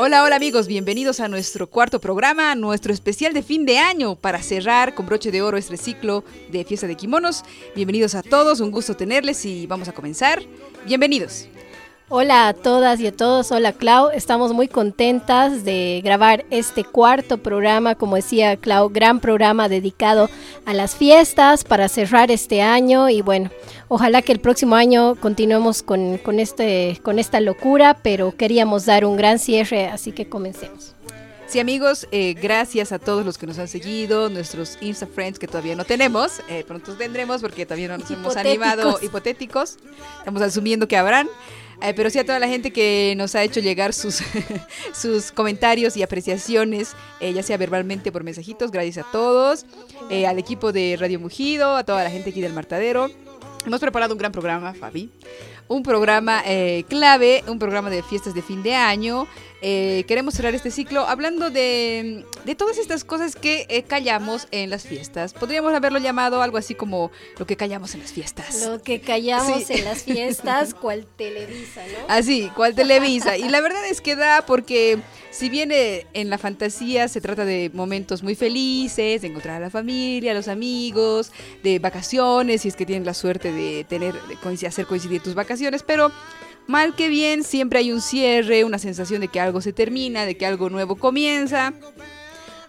Hola, hola amigos, bienvenidos a nuestro cuarto programa, nuestro especial de fin de año para cerrar con broche de oro este ciclo de fiesta de kimonos. Bienvenidos a todos, un gusto tenerles y vamos a comenzar. Bienvenidos. Hola a todas y a todos, hola Clau, estamos muy contentas de grabar este cuarto programa, como decía Clau, gran programa dedicado a las fiestas para cerrar este año y bueno, Ojalá que el próximo año continuemos con, este, con esta locura, pero queríamos dar un gran cierre, así que comencemos. Sí, amigos, eh, gracias a todos los que nos han seguido, nuestros Insta Friends que todavía no tenemos, eh, pronto tendremos porque todavía no nos hemos animado hipotéticos, estamos asumiendo que habrán. Eh, pero sí a toda la gente que nos ha hecho llegar sus, sus comentarios y apreciaciones, ya sea verbalmente por mensajitos, gracias a todos, al equipo de Radio Mugido, a toda la gente aquí del Martadero, Hemos preparado un gran programa, Fabi. Un programa eh, clave, un programa de fiestas de fin de año. Eh, queremos cerrar este ciclo hablando de, todas estas cosas que eh, callamos en las fiestas. Podríamos haberlo llamado algo así como lo que callamos en las fiestas. Lo que callamos en las fiestas, cual Televisa, ¿no? Así, cual Televisa. Y la verdad es que da porque si bien en la fantasía se trata de momentos muy felices, de encontrar a la familia, a los amigos, de vacaciones, si es que tienen la suerte de tener, de hacer coincidir tus vacaciones, pero mal que bien siempre hay un cierre, una sensación de que algo se termina, de que algo nuevo comienza.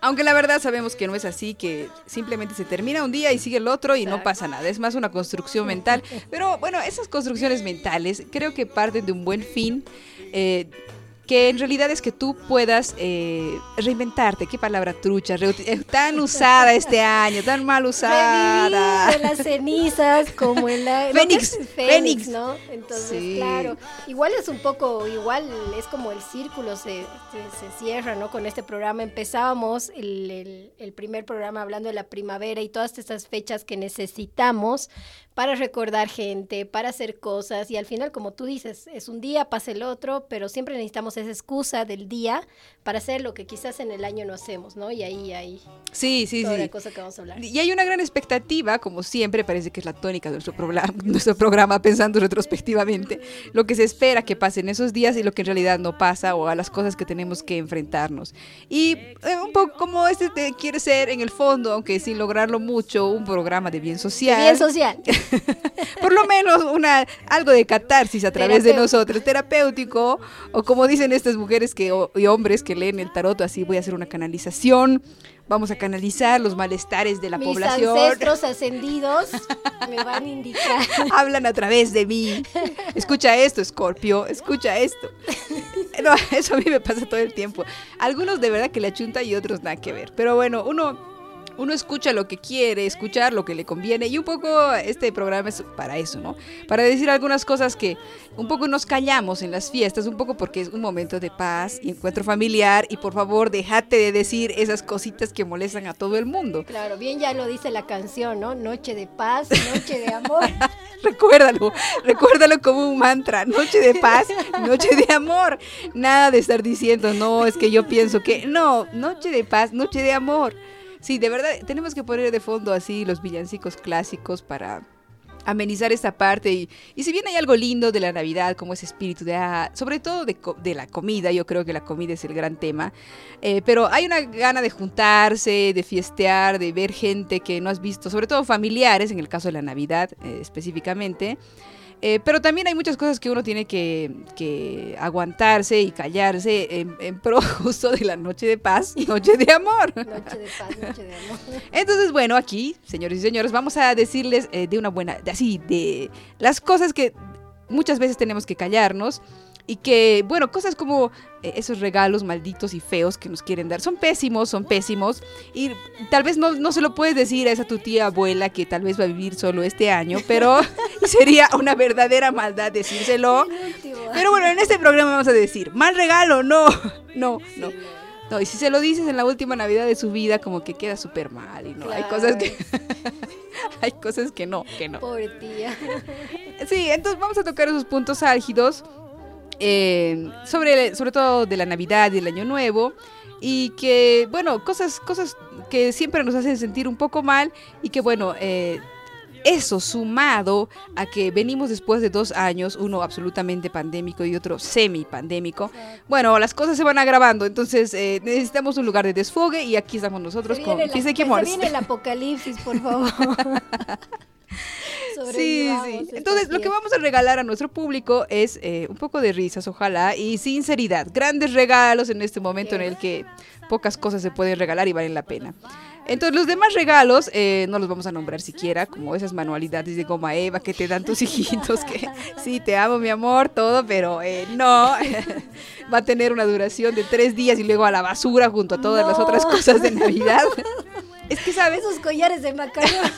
Aunque la verdad sabemos que no es así, que simplemente se termina un día y sigue el otro y no pasa nada. Es más una construcción mental. Pero bueno, esas construcciones mentales creo que parten de un buen fin. Eh, que en realidad es que tú puedas eh, reinventarte. Qué palabra trucha, eh, tan usada este año, tan mal usada. de las cenizas como en la... Fénix, Fénix, ¿no? Entonces, claro, igual es un poco, igual es como el círculo se, se, cierra, ¿no? Con este programa empezábamos el, el primer programa hablando de la primavera y todas estas fechas que necesitamos para recordar gente, para hacer cosas y al final, como tú dices, es un día, pasa el otro, pero siempre necesitamos esa excusa del día para hacer lo que quizás en el año no hacemos, ¿no? Y ahí hay sí, sí, toda sí. la cosa que vamos a hablar. Y hay una gran expectativa, como siempre, parece que es la tónica de nuestro, programa, nuestro programa, pensando retrospectivamente, lo que se espera que pase en esos días y lo que en realidad no pasa o a las cosas que tenemos que enfrentarnos. Y eh, un poco como este quiere ser en el fondo, aunque sin lograrlo mucho, un programa de bien social. De bien social. por lo menos una algo de catarsis a través de nosotros, terapéutico, o como dicen estas mujeres que, y hombres que leen el tarot, así voy a hacer una canalización, vamos a canalizar los malestares de la Mis población. ancestros ascendidos me van a indicar. Hablan a través de mí. Escucha esto, Scorpio, escucha esto. No, eso a mí me pasa todo el tiempo. Algunos de verdad que le achunta y otros nada que ver. Pero bueno, uno uno escucha lo que quiere, escuchar lo que le conviene y un poco este programa es para eso, ¿no? Para decir algunas cosas que un poco nos callamos en las fiestas, un poco porque es un momento de paz y encuentro familiar y por favor déjate de decir esas cositas que molestan a todo el mundo. Claro, bien ya lo dice la canción, ¿no? Noche de paz, noche de amor. recuérdalo, recuérdalo como un mantra, noche de paz, noche de amor. Nada de estar diciendo, no, es que yo pienso que, no, noche de paz, noche de amor. Sí, de verdad, tenemos que poner de fondo así los villancicos clásicos para amenizar esta parte y, y, si bien hay algo lindo de la Navidad como ese espíritu de ah, sobre todo de, de, la comida yo creo que la comida es el gran tema eh, pero hay una gana de juntarse de fiestear de ver gente que no has visto sobre todo familiares en el caso de la Navidad eh, específicamente eh, pero también hay muchas cosas que uno tiene que, aguantarse y callarse en, pro justo de la noche de paz, noche de amor. Noche de paz, noche de amor. Entonces, bueno, aquí, señores y señores, vamos a decirles eh, de una buena, de, así, de las cosas que muchas veces tenemos que callarnos y que, bueno, cosas como eh, esos regalos malditos y feos que nos quieren dar son pésimos, son pésimos. Y tal vez no, no se lo puedes decir a esa tu tía abuela que tal vez va a vivir solo este año, pero sería una verdadera maldad decírselo. Pero bueno, en este programa vamos a decir, mal regalo, no, no, no. No, y si se lo dices en la última Navidad de su vida, como que queda súper mal y no, hay cosas que... hay cosas que no, que no. Pobre tía. Sí, entonces vamos a tocar esos puntos álgidos eh, sobre, sobre todo de la Navidad y el Año Nuevo. Y que, bueno, cosas, cosas que siempre nos hacen sentir un poco mal y que, bueno, eh, eso sumado a que venimos después de dos años, uno absolutamente pandémico y otro semi-pandémico, bueno, las cosas se van agravando, entonces eh, necesitamos un lugar de desfogue y aquí estamos nosotros con Se viene el apocalipsis, por favor. sí, sí. Entonces, lo que vamos a regalar a nuestro público es eh, un poco de risas, ojalá, y sinceridad. Grandes regalos en este momento en el que pocas cosas se pueden regalar y valen la pena. Entonces, los demás regalos eh, no los vamos a nombrar siquiera, como esas manualidades de goma Eva que te dan tus hijitos, que sí, te amo, mi amor, todo, pero eh, no. Va a tener una duración de tres días y luego a la basura junto a todas las otras cosas de Navidad. es que, ¿sabes? Esos collares de macarrón.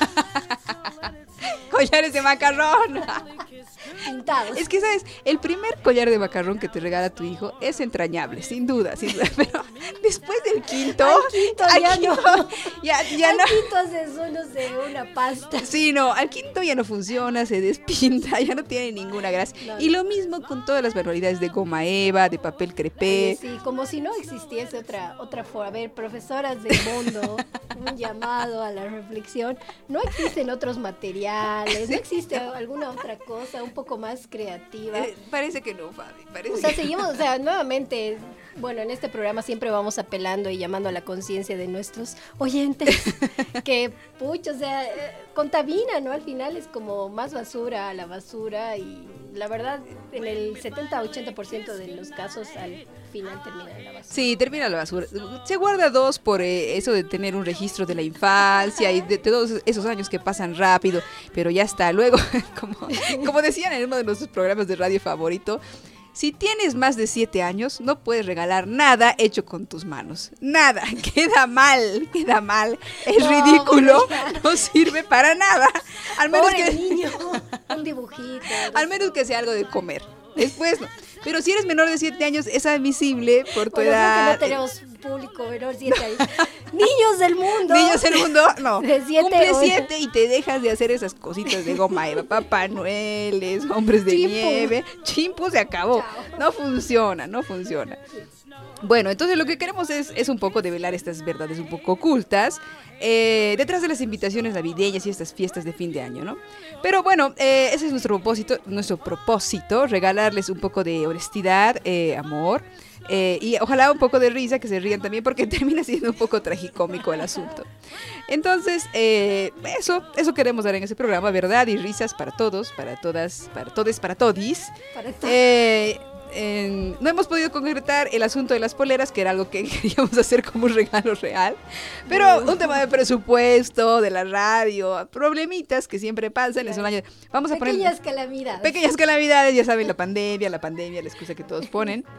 Collares de macarrón. Pintados. Es que, ¿sabes? El primer collar de macarrón que te regala tu hijo es entrañable, sin duda, sin duda. Pero después del quinto. Al quinto ya no. Ya, ya al no. quinto haces uno de una pasta. Sí, no, al quinto ya no funciona, se despinta, ya no tiene ninguna gracia. No, y lo mismo con todas las manualidades de goma eva, de papel crepé. Sí, como si no existiese otra, otra forma. A ver, profesoras del mundo, un llamado a la reflexión. No existen otros materiales, no existe alguna otra cosa un poco más creativa. Eh, parece que no, Fabi. Parece O sea, seguimos, o sea, nuevamente, bueno, en este programa siempre vamos apelando y llamando a la conciencia de nuestros oyentes, que, pucho, o sea, eh, contamina, ¿no? Al final es como más basura a la basura y la verdad, en el 70-80% de los casos al final termina en la basura. Sí, termina la basura. Se guarda dos por eh, eso de tener un registro de la infancia y de, de todos esos años que pasan rápido, pero ya está. Luego, como, como decían en uno de nuestros programas de radio favorito, si tienes más de siete años, no puedes regalar nada hecho con tus manos. Nada. Queda mal, queda mal. Es No, ridículo. No sirve para nada. Al menos Pobre que... niño, un dibujito. Al menos que sea algo de comer. Después no. Pero si eres menor de 7 años, es admisible por tu Bueno, edad. no tenemos público menor siete años. Niños del mundo. Niños del mundo, no. De siete, Cumple. 7 y te dejas de hacer esas cositas de goma eva. Papá Noeles, hombres de Chimpu. nieve. Chimpu se acabó. Chao. No funciona, no funciona. Bueno, entonces lo que queremos es, es un poco develar estas verdades un poco ocultas eh, detrás de las invitaciones navideñas y estas fiestas de fin de año, ¿no? Pero bueno, eh, ese es nuestro propósito, nuestro propósito, regalarles un poco de honestidad, eh, amor. Eh, y ojalá un poco de risa, que se rían también, porque termina siendo un poco tragicómico el asunto. Entonces, eh, eso, eso queremos dar en ese programa, verdad y risas para todos, para todas, para todos, para todis. Para todo. Eh, en- no hemos podido concretar el asunto de las poleras, que era algo que queríamos hacer como un regalo real. Pero un tema de presupuesto, de la radio, problemitas que siempre pasan. Es un año. Vamos a poner. Pequeñas calamidades. Pequeñas calamidades, ya saben, la pandemia, la pandemia, la excusa que todos ponen.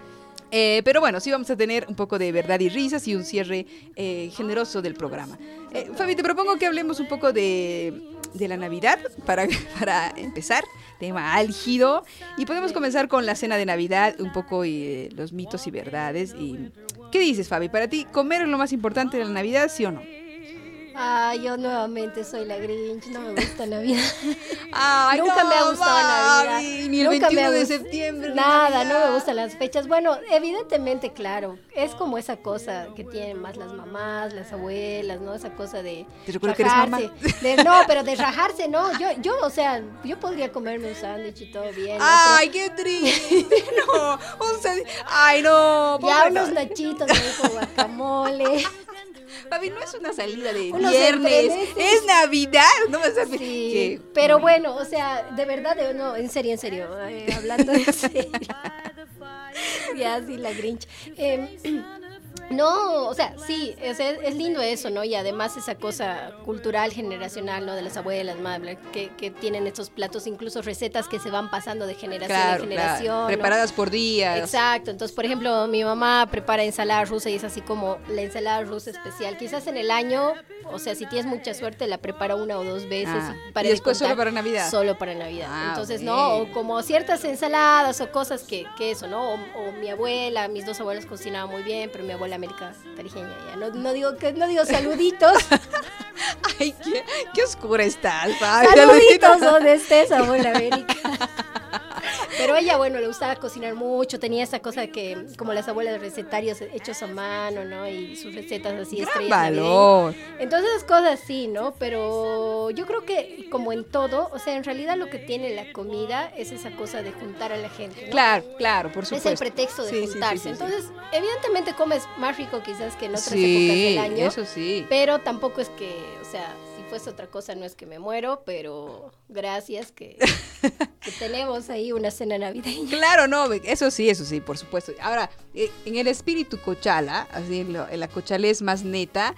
Eh, pero bueno, sí vamos a tener un poco de verdad y risas y un cierre eh, generoso del programa. Eh, Fabi, te propongo que hablemos un poco de, de la Navidad para, para empezar, tema álgido. Y podemos comenzar con la cena de Navidad, un poco los mitos y verdades. Y, ¿Qué dices, Fabi? Para ti, ¿comer es lo más importante de la Navidad, sí o no? Ah, yo nuevamente soy la Grinch, no me gusta Navidad. Ay, Nunca no, me ha gustado Navidad. Fabi, Ni el Nunca me 21 ha de septiembre. Nada, no me gustan las fechas. Bueno, evidentemente, claro, es como esa cosa que tienen más las mamás, las abuelas, ¿no? Esa cosa de Te recuerdo que eres mamá. rajarse. De- no, pero de rajarse, no. Yo, yo, o sea, yo podría comerme un sándwich y todo bien. ¿no? Ay, qué triste. No, un sándwich. Ay, no. Ya unos nachitos ahí con guacamole. Fabi, no es una salida de Unos viernes. Es Navidad. No vas a Sí, que- pero bueno, o sea, de verdad, de- no, en serio, en serio, eh, hablando en serio. ya, sí, la Grinch. Eh, no, o sea, sí, sea, es lindo eso, ¿no? Y además esa cosa cultural, generacional, ¿no? De las abuelas, madres, que, que tienen estos platos, incluso recetas que se van pasando de generación Claro, en claro. generación. ¿no? Preparadas por días. Exacto, entonces por ejemplo mi mamá prepara ensalada rusa y es así como la ensalada rusa especial. Quizás en el año, o sea, si tienes mucha suerte la prepara una o dos veces. Ah, para y de después solo para Navidad. Solo para Navidad. Ah, entonces, no, o como ciertas ensaladas o cosas que, que eso, ¿no? O, o mi abuela, mis dos abuelas cocinaban muy bien, pero mi abuela América tarijeña ya. No, no digo que no digo saluditos. Ay, qué, qué oscura estás, Fabi. saluditos donde estés, abuela América. Pero ella, bueno, le gustaba cocinar mucho, tenía esa cosa que, como las abuelas recetarios hechos a mano, ¿no? Y sus recetas así Gran valor. Entonces, cosas así, ¿no? Pero yo creo que, como en todo, o sea, en realidad lo que tiene la comida es esa cosa de juntar a la gente. ¿no? Claro, claro, por supuesto. Es el pretexto de juntarse. Entonces, evidentemente comes más rico quizás que en otras épocas del año. Eso sí. Pero tampoco es que, o sea, fuese otra cosa no es que me muero, pero gracias que, tenemos ahí una cena navideña. Claro, no, eso sí, eso sí, por supuesto. Ahora, eh, en el espíritu cochala, así en, la cochalés más neta,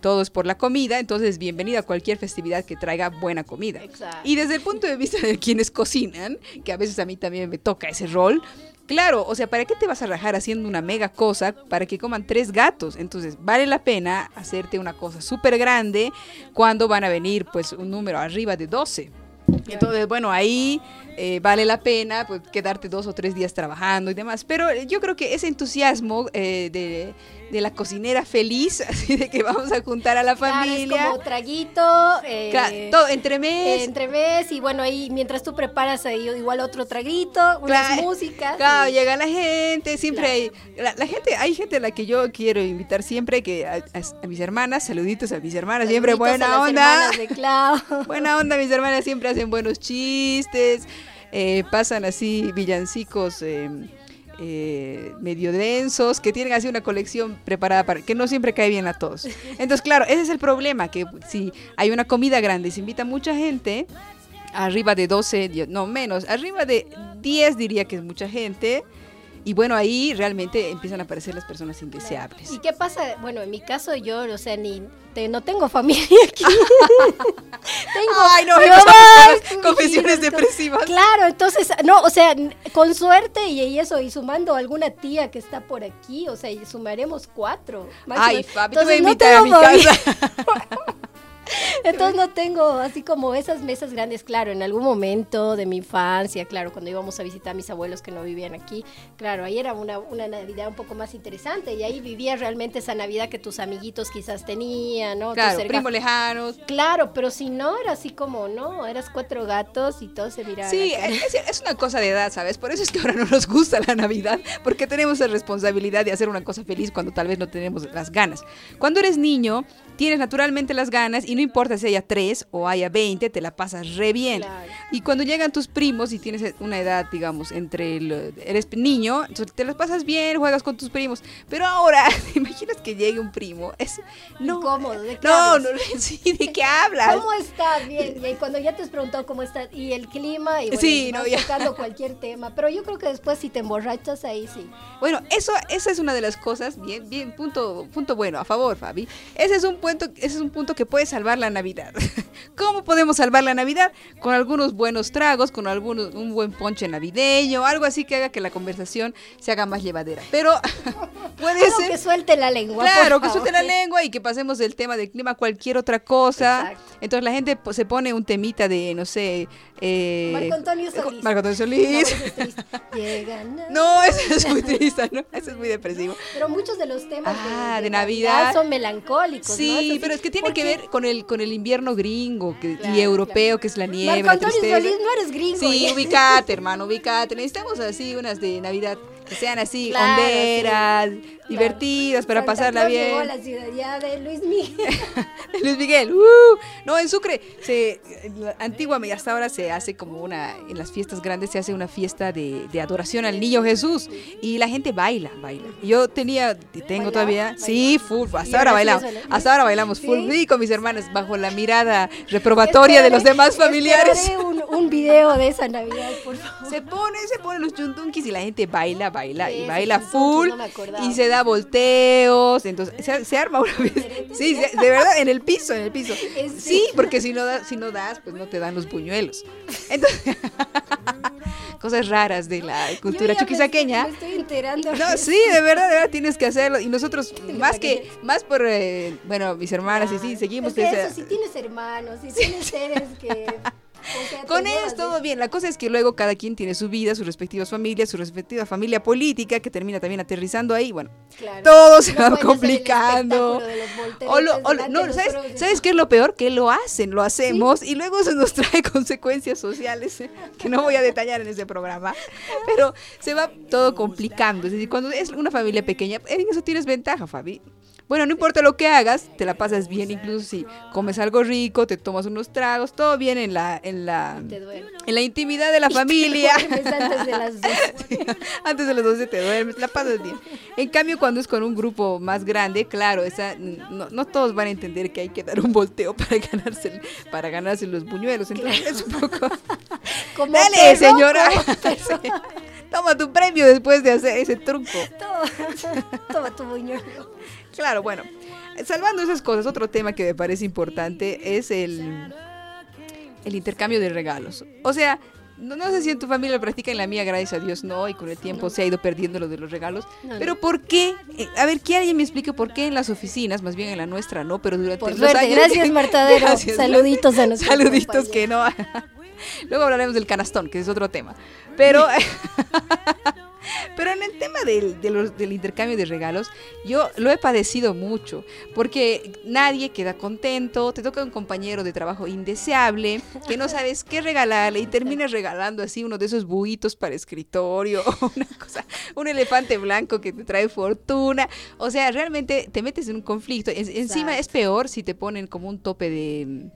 todo es por la comida, entonces bienvenido a cualquier festividad que traiga buena comida. Y desde el punto de vista de quienes cocinan, que a veces a mí también me toca ese rol, Claro, o sea, ¿para qué te vas a rajar haciendo una mega cosa para que coman tres gatos? Entonces, vale la pena hacerte una cosa súper grande cuando van a venir, pues, un número arriba de 12. Entonces, bueno, ahí eh, vale la pena pues, quedarte dos o tres días trabajando y demás. Pero yo creo que ese entusiasmo eh, de de la cocinera feliz, así de que vamos a juntar a la familia. Claro, como traguito, eh, todo, entre mes. entre mes, y bueno, ahí mientras tú preparas ahí igual otro traguito, unas músicas. Claro, llega la gente, siempre hay, la, gente, hay gente a la que yo quiero invitar siempre, que a, mis hermanas, saluditos a mis hermanas, siempre buena onda. buena onda, mis hermanas siempre hacen buenos chistes, eh, pasan así villancicos. Eh, medio densos, que tienen así una colección preparada para que no siempre cae bien a todos. Entonces, claro, ese es el problema, que si hay una comida grande y se invita mucha gente, arriba de 12, no menos, arriba de 10 diría que es mucha gente, y bueno, ahí realmente empiezan a aparecer las personas indeseables. ¿Y qué pasa? Bueno, en mi caso yo, o sea, ni no tengo familia aquí. tengo Ay, no, no confesiones depresivas. Claro, entonces, no, o sea, con suerte y, eso, y sumando alguna tía que está por aquí, o sea, sumaremos cuatro. Ay, Fabi, te voy a invitar a mi casa. Entonces no tengo así como esas mesas grandes, claro, en algún momento de mi infancia, claro, cuando íbamos a visitar a mis abuelos que no vivían aquí, claro, ahí era una, una Navidad un poco más interesante y ahí vivía realmente esa Navidad que tus amiguitos quizás tenían, ¿no? Claro, primos lejanos. Claro, pero si no, era así como, ¿no? Eras cuatro gatos y todos se miraban. Sí, es, es, una cosa de edad, ¿sabes? Por eso es que ahora no nos gusta la Navidad, porque tenemos la responsabilidad de hacer una cosa feliz cuando tal vez no tenemos las ganas. Cuando eres niño, tienes naturalmente las ganas y no importa si haya tres o haya veinte, te la pasas re bien. Y cuando llegan tus primos y tienes una edad, digamos, entre el, eres niño, te las pasas bien, juegas con tus primos. Pero ahora, ¿te imaginas que llegue un primo? Es no, incómodo. ¿De qué no, no, sí, ¿de qué hablas? ¿Cómo estás? Bien. Y cuando ya te has preguntado cómo estás y el clima y bueno, sí, no, ya. tocando cualquier tema. Pero yo creo que después si te emborrachas ahí sí. Bueno, eso, esa es una de las cosas, bien, bien, punto, punto bueno, a favor, Fabi. Ese es un punto, ese es un punto que puede salvar la Navidad. ¿Cómo podemos salvar la Navidad? Con algunos buenos tragos, con algunos, un buen ponche navideño, algo así que haga que la conversación se haga más llevadera. Pero puede ser. que suelte la lengua. Claro, que suelte la lengua y que pasemos del tema del clima a cualquier otra cosa. Entonces la gente se pone un temita de, no sé. Eh, Marco Antonio Solís. Marco Antonio Solís. No, eso es muy triste, ¿no? Eso es muy depresivo. Pero muchos de los temas ah, de, Navidad, son melancólicos. Sí, pero es que tiene que ver con el, con el invierno gringo y europeo, que es la nieve. Marco Antonio Solís, no eres gringo. Sí, ¿eh? ubicate, hermano, ubicate. Necesitamos así unas de Navidad que sean así, honderas, divertidas, para pasarla bien. Llegó la ciudad ya de Luis Miguel. Luis Miguel, uh, no, en Sucre, se, antiguamente, hasta ahora se hace como una, en las fiestas grandes se hace una fiesta de, de adoración al niño Jesús y la gente baila, baila. Yo tenía, tengo todavía, sí, full, hasta ahora bailamos, hasta ahora bailamos full, ¿Sí? con mis hermanas, bajo la mirada reprobatoria de los demás familiares. Un, un video de esa Navidad, por favor. Se pone, se ponen los chuntunkis y la gente baila, baila y baila full y se da volteos, entonces se, arma una vez. Sí, de verdad, en el piso, en el piso. Sí, porque si no, das, si no das, pues no te dan los buñuelos. Entonces, cosas raras de la cultura chuquisaqueña. Me estoy enterando. No, sí, de verdad, de verdad tienes que hacerlo. Y nosotros, más que, más por, eh, bueno, mis hermanas y sí, seguimos. Es eso, si tienes hermanos, si tienes seres que Con ellos todo bien. La cosa es que luego cada quien tiene su vida, sus respectivas familias, su respectiva familia política, que termina también aterrizando ahí. Bueno, todo se va complicando. O, no, ¿sabes, ¿sabes qué es lo peor? Que lo hacen, lo hacemos y luego se nos trae consecuencias sociales ¿eh? que no voy a detallar en ese programa. Pero se va todo complicando. Es decir, cuando es una familia pequeña, en eso tienes ventaja, Fabi. Bueno, no importa lo que hagas, te la pasas bien, incluso si comes algo rico, te tomas unos tragos, todo bien en la en la en la intimidad de la familia. antes de las 12. antes de las 12 te duermes, la pasas bien. En cambio, cuando es con un grupo más grande, claro, esa no, todos van a entender que hay que dar un volteo para ganarse para ganarse los buñuelos, entonces es un poco Dale, señora. Toma tu premio después de hacer ese truco. Toma, toma tu buñuelo. Claro, bueno, salvando esas cosas, otro tema que me parece importante es el, el intercambio de regalos. O sea, no, sé si en tu familia lo practica, en la mía, gracias a Dios, no, y con el tiempo se ha ido perdiendo lo de los regalos. pero ¿por qué? Eh, a ver, que alguien me explique por qué en las oficinas, más bien en la nuestra, no, pero durante los años. Gracias, Martadero. Saluditos a nosotros. Saluditos que no. Luego hablaremos del canastón, que es otro tema. Pero. Pero en el tema del, del, intercambio de regalos, yo lo he padecido mucho, porque nadie queda contento, te toca un compañero de trabajo indeseable, que no sabes qué regalarle y terminas regalando así uno de esos buitos para escritorio, o una cosa, un elefante blanco que te trae fortuna. O sea, realmente te metes en un conflicto. encima es peor si te ponen como un tope de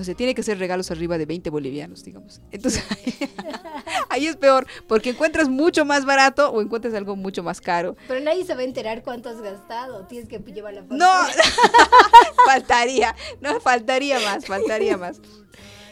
o sea, tiene que ser regalos arriba de 20 bolivianos, digamos. Entonces, ahí, es peor, porque encuentras mucho más barato o encuentras algo mucho más caro. Pero nadie se va a enterar cuánto has gastado. Tienes que llevar la No, faltaría, no, faltaría más, faltaría más.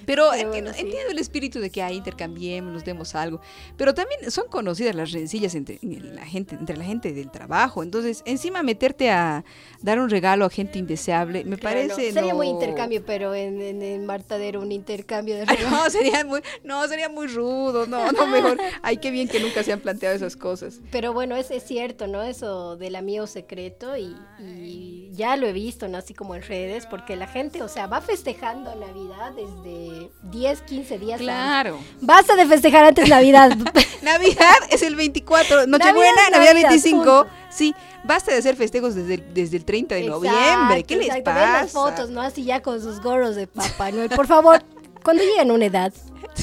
Pero, entiendo el espíritu de que ahí intercambiemos, nos demos algo. Pero también son conocidas las rencillas entre la gente, entre la gente del trabajo. Entonces, encima meterte a dar un regalo a gente indeseable, me parece. No. Sería muy intercambio, pero en, en, Martadero un intercambio de regalos. no, sería muy, no, sería muy rudo. No, no, mejor. Ay, qué bien que nunca se han planteado esas cosas. Pero bueno, es, es cierto, ¿no? Eso del amigo secreto y, y ya lo he visto, ¿no? Así como en redes, porque la gente, o sea, va festejando Navidad desde 10, 15 días. Claro. Basta de festejar antes Navidad. Navidad es el 24, Nochebuena, Navidad, 25. Sí, basta de hacer festejos desde el, desde el 30 de noviembre. ¿Qué les pasa? las fotos, ¿no? Así ya con sus gorros de Papá Noel. Por favor, cuando lleguen a una edad,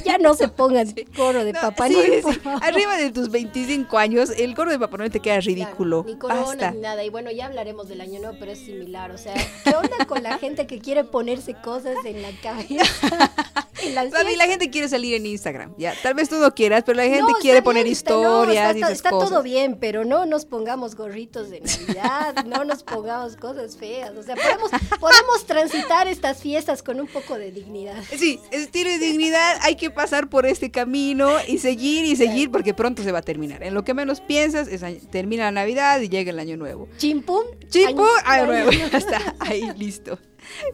ya no se pongan gorro de Papá Noel. Arriba de tus 25 años, el gorro de Papá Noel te queda ridículo. ni corona ni nada. Y bueno, ya hablaremos del año nuevo, pero es similar. O sea, ¿qué onda con la gente que quiere ponerse cosas en la cabeza? la gente quiere salir en Instagram, ya. Tal vez tú no quieras, pero la gente quiere poner historias está, y está todo bien, pero no nos pongamos gorritos de Navidad, no nos pongamos cosas feas. O sea, podemos, podemos transitar estas fiestas con un poco de dignidad. Sí, estilo y dignidad, hay que pasar por este camino y seguir y seguir porque pronto se va a terminar. En lo que menos piensas es termina la Navidad y llega el año nuevo. Chimpum. Chimpum, año, nuevo. Ya está, ahí listo.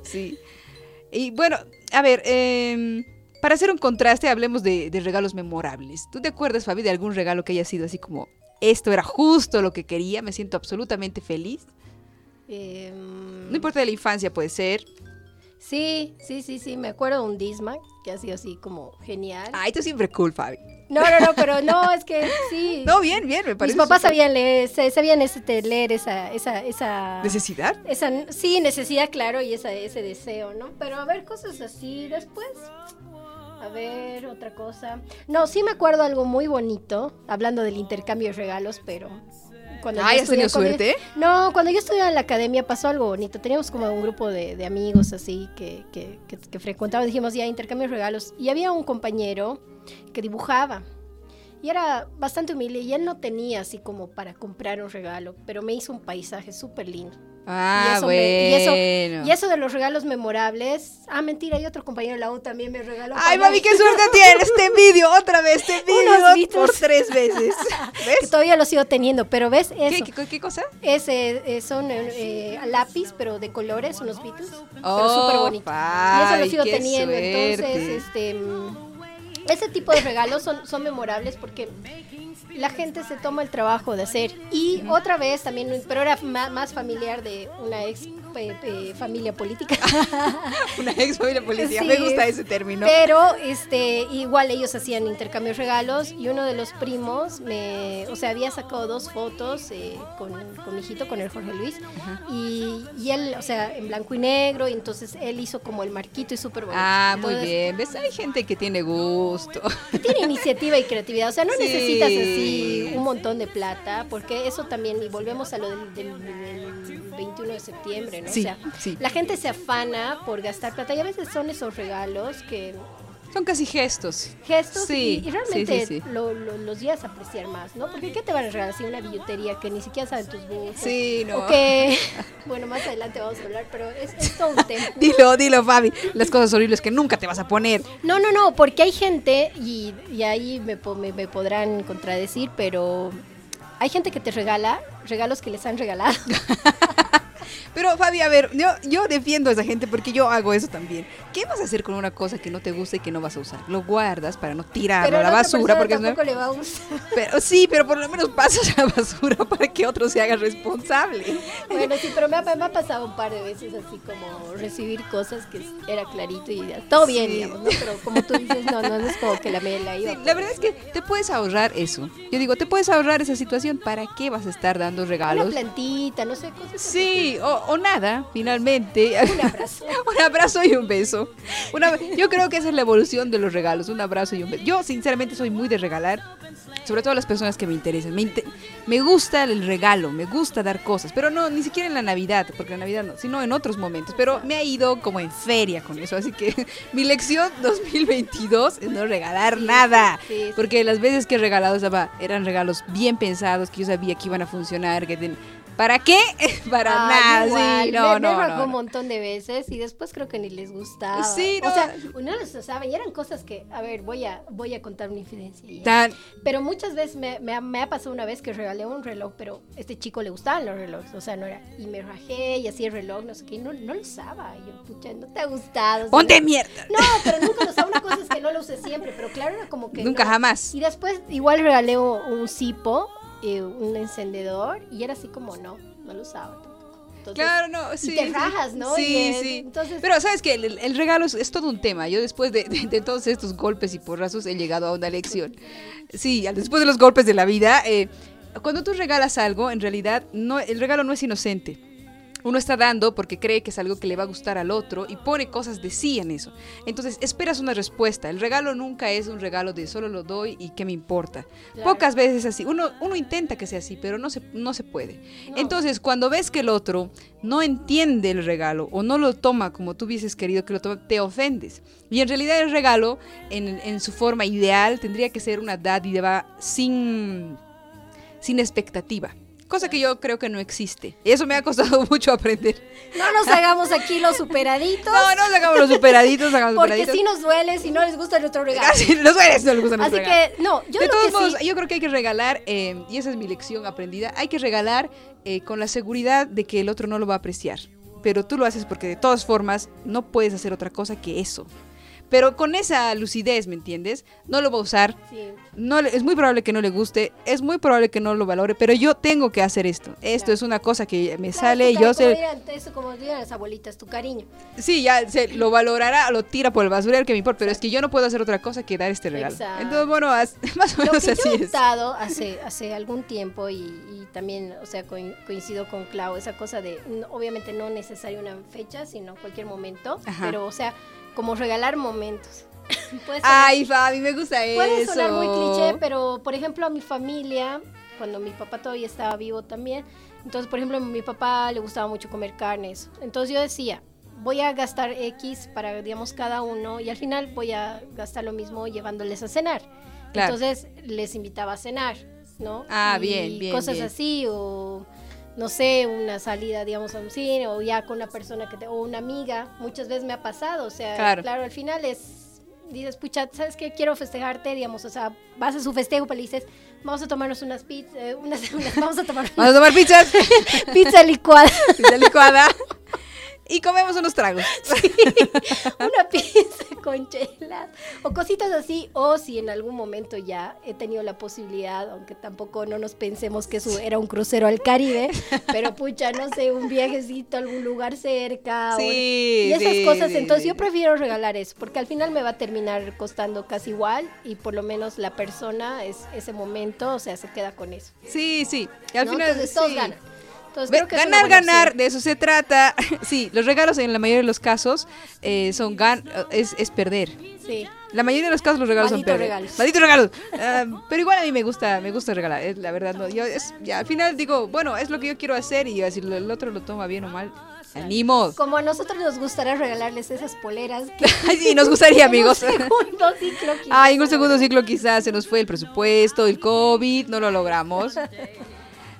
Sí. Y bueno, a ver, eh, para hacer un contraste, hablemos de, regalos memorables. ¿Tú te acuerdas, Fabi, de algún regalo que haya sido así como, esto era justo lo que quería, me siento absolutamente feliz? Em, no importa de la infancia, puede ser. Sí, sí, sí, sí, me acuerdo de un Disman que ha sido así como genial. Ah, esto siempre cool, Fabi. No, no, no, pero no, es que sí. No, bien, bien, me parece. Mis papás sabían leer, sabían este, leer esa, esa, esa... ¿Necesidad? Esa, sí, necesidad, claro, y esa, ese deseo, ¿no? Pero a ver, cosas así después. A ver, otra cosa. No, sí me acuerdo algo muy bonito, hablando del intercambio de regalos, pero cuando ¿has tenido suerte? no, cuando yo estudiaba en la academia pasó algo bonito. Teníamos como un grupo de, amigos así que, que, que, que frecuentaban, dijimos ya intercambio de regalos. Y había un compañero que dibujaba. Y era bastante humilde y él no tenía así como para comprar un regalo, pero me hizo un paisaje súper lindo. Ah, y bueno. y, eso, de los regalos memorables. Ah, mentira, y otro compañero de la U también me regaló. Ay, mami, qué suerte tienes. Te envidio otra vez, te envidio por tres veces. ¿Ves? Que todavía lo sigo teniendo, pero ¿ves? Eso. ¿Qué, cosa? Ese, eh, son eh, lápiz, pero de colores, unos Beatles. Oh, pero súper bonito. Y eso lo sigo teniendo. Entonces, este ese tipo de regalos son, son memorables porque la gente se toma el trabajo de hacer. Y otra vez también, pero era más familiar de una ex familia política. una ex familia política, me gusta ese término. Pero este, igual ellos hacían intercambios regalos y uno de los primos me, o sea, había sacado dos fotos eh, con, con, mi hijito, con el Jorge Luis, y, y, él, o sea, en blanco y negro, y entonces él hizo como el marquito y súper bonito. Ah, muy bien. ¿Ves? Hay gente que tiene gusto. Que tiene iniciativa y creatividad. O sea, no necesitas así un montón de plata, porque eso también, y volvemos a lo del, 21 de septiembre, ¿no? o sea, la gente se afana por gastar plata y a veces son esos regalos que son casi gestos. Gestos sí, y, realmente los días apreciar más, ¿no? Porque ¿qué te van a regalar así una billutería que ni siquiera saben tus gustos? Sí, no. O que, bueno, más adelante vamos a hablar, pero es, todo un tema. dilo, dilo, Fabi, las cosas horribles que nunca te vas a poner. No, no, no, porque hay gente, y, ahí me, me, me podrán contradecir, pero hay gente que te regala regalos que les han regalado. Pero Fabi, a ver, yo, yo defiendo a esa gente porque yo hago eso también. ¿Qué vas a hacer con una cosa que no te gusta y que no vas a usar? Lo guardas para no tirarlo a la basura porque tampoco le va a gustar. Pero sí, pero por lo menos pasas a la basura para que otro se haga responsable. Bueno, sí, pero me ha, me ha pasado un par de veces así como recibir cosas que era clarito y todo bien, digamos, ¿no? Pero como tú dices, no, no, es como que la me la iba. la verdad es que te puedes ahorrar eso. Yo digo, te puedes ahorrar esa situación. ¿Para qué vas a estar dando regalos? Una plantita, no sé, cosas Sí, o, o nada, finalmente. Un abrazo. un abrazo y un beso. yo creo que esa es la evolución de los regalos, un abrazo y un beso. Yo sinceramente soy muy de regalar, sobre todo a las personas que me interesan. Me, me gusta el regalo, me gusta dar cosas, pero no, ni siquiera en la Navidad, porque en la Navidad no, sino en otros momentos. Pero me ha ido como en feria con eso, así que mi lección 2022 es no regalar nada, porque las veces que he regalado eran regalos bien pensados, que yo sabía que iban a funcionar, que ¿Para qué? Para nada. Sí, no, me, no, me un montón de veces y después creo que ni les gustaba. Sí, no. O sea, uno lo sabe y eran cosas que, a ver, voy a, voy a contar una infidencia. Tan... Pero muchas veces me, me, ha, pasado una vez que regalé un reloj, pero a este chico le gustaban los relojes, o sea, no era, y me rajé y así el reloj, no sé qué, no, no lo usaba. Y yo, pucha, no te ha gustado. ¡Ponte mierda! No, pero nunca lo usaba. Una cosa es que no lo usé siempre, pero claro, era como que. Nunca jamás. Y después igual regalé un, un cipo eh, un encendedor y era así como no, no lo usaba claro, no, sí. Y te rajas, ¿no? Sí, sí. Entonces... Pero sabes que el, regalo es, todo un tema. Yo después de, todos estos golpes y porrazos he llegado a una lección. Sí, después de los golpes de la vida, eh, cuando tú regalas algo, en realidad no, el regalo no es inocente uno está dando porque cree que es algo que le va a gustar al otro y pone cosas de sí en eso. Entonces esperas una respuesta. El regalo nunca es un regalo de solo lo doy y qué me importa. Pocas veces es así. Uno, uno intenta que sea así, pero no se, no se puede. Entonces cuando ves que el otro no entiende el regalo o no lo toma como tú hubieses querido que lo tome, te ofendes. Y en realidad el regalo, en, en su forma ideal, tendría que ser una dádiva sin, sin expectativa cosa que yo creo que no existe. Y eso me ha costado mucho aprender. No nos hagamos aquí los superaditos. No, no nos hagamos los superaditos, hagamos Porque si nos duele si no les gusta nuestro regalo. Así, los duele si no les gusta nuestro Así que, no, yo De todos modos, yo creo que hay que regalar, eh, y esa es mi lección aprendida, hay que regalar eh, con la seguridad de que el otro no lo va a apreciar. Pero tú lo haces porque de todas formas no puedes hacer otra cosa que eso. Pero con esa lucidez, ¿me entiendes? No lo va a usar. No, es muy probable que no le guste, es muy probable que no lo valore, pero yo tengo que hacer esto. Esto es una cosa que me sale y yo sé... Eso como dirían las abuelitas, tu cariño. Sí, ya se lo valorará, lo tira por el basurero que me importa, pero es que yo no puedo hacer otra cosa que dar este regalo. Entonces, bueno, más o menos así he hace, hace algún tiempo y, también, o sea, coincido con Clau, esa cosa de, obviamente no necesario una fecha, sino cualquier momento, pero, o sea como regalar momentos. Ay, Fabi, me gusta eso. Puede sonar muy cliché, pero por ejemplo a mi familia, cuando mi papá todavía estaba vivo también, entonces por ejemplo a mi papá le gustaba mucho comer carnes. Entonces yo decía, voy a gastar X para, digamos, cada uno y al final voy a gastar lo mismo llevándoles a cenar. Entonces les invitaba a cenar, ¿no? Ah, bien, bien. Cosas así o no sé, una salida, digamos, a un cine o ya con una persona que te, o una amiga, muchas veces me ha pasado, o sea, claro, al final es, dices, pucha, ¿sabes qué? Quiero festejarte, digamos, o sea, vas a su festejo, pero dices, vamos a tomarnos unas pizzas, eh, unas, vamos a tomar, vamos a tomar pizzas, pizza licuada, pizza licuada. Y comemos unos tragos. una pizza con chela. Navidad. O cositas así, o si en algún momento ya he tenido la posibilidad, aunque tampoco no nos pensemos que eso era un crucero al Caribe, pero pucha, no sé, un viajecito a algún lugar cerca. y esas cosas. Entonces yo prefiero regalar eso, porque al final me va a terminar costando casi igual y por lo menos la persona es ese momento, o sea, se queda con eso. Sí, sí. Y al final Entonces, todos ganan ganar, ganar, de eso se trata. sí, los regalos en la mayoría de los casos eh, son gan es, es, perder. Sí. La mayoría de los casos los regalos son perder. Regalos. Malditos regalos. Ah, pero igual a mí me gusta, me gusta regalar, es, la verdad. No, yo es, ya, al final digo, bueno, es lo que yo quiero hacer y si el otro lo toma bien o mal, Animo. Como a nosotros nos gustaría regalarles esas poleras. sí, nos gustaría, amigos. En un segundo ciclo quizás. Ah, en un segundo ciclo quizás se nos fue el presupuesto, el COVID, no lo logramos.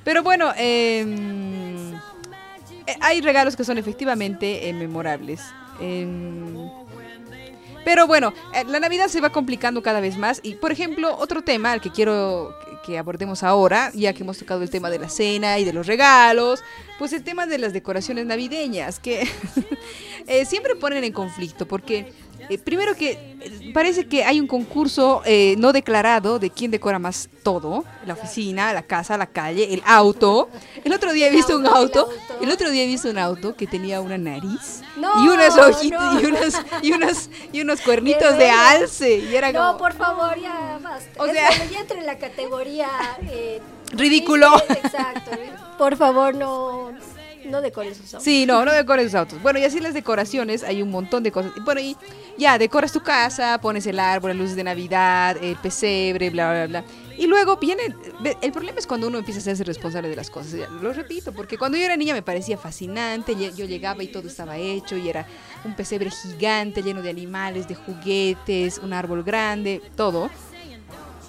Pero bueno, em, eh, hay regalos que son efectivamente eh, memorables. Em, pero bueno, eh, la Navidad se va complicando cada vez más. Y por ejemplo, otro tema al que quiero que abordemos ahora, ya que hemos tocado el tema de la cena y de los regalos, pues el tema de las decoraciones navideñas, que siempre ponen en conflicto, porque eh, primero que eh, parece que hay un concurso eh, no declarado de quién decora más todo, la oficina, la casa, la calle, el auto. El otro día he visto un auto, el otro día he visto un auto que tenía una nariz y unas hojitas y unas y unas y unos cuernitos de alce y era No, por favor, ya basta. O sea, ya entra en la categoría ridículo. Exacto. Por favor, no no decores sus autos. Sí, no, no decores sus autos. Bueno, y así las decoraciones, hay un montón de cosas. Bueno, y ya, decoras tu casa, pones el árbol, las luces de Navidad, el pesebre, bla, bla, bla. Y luego viene, el problema es cuando uno empieza a hacerse responsable de las cosas. lo repito, porque cuando yo era niña me parecía fascinante, yo llegaba y todo estaba hecho y era un pesebre gigante lleno de animales, de juguetes, un árbol grande, todo.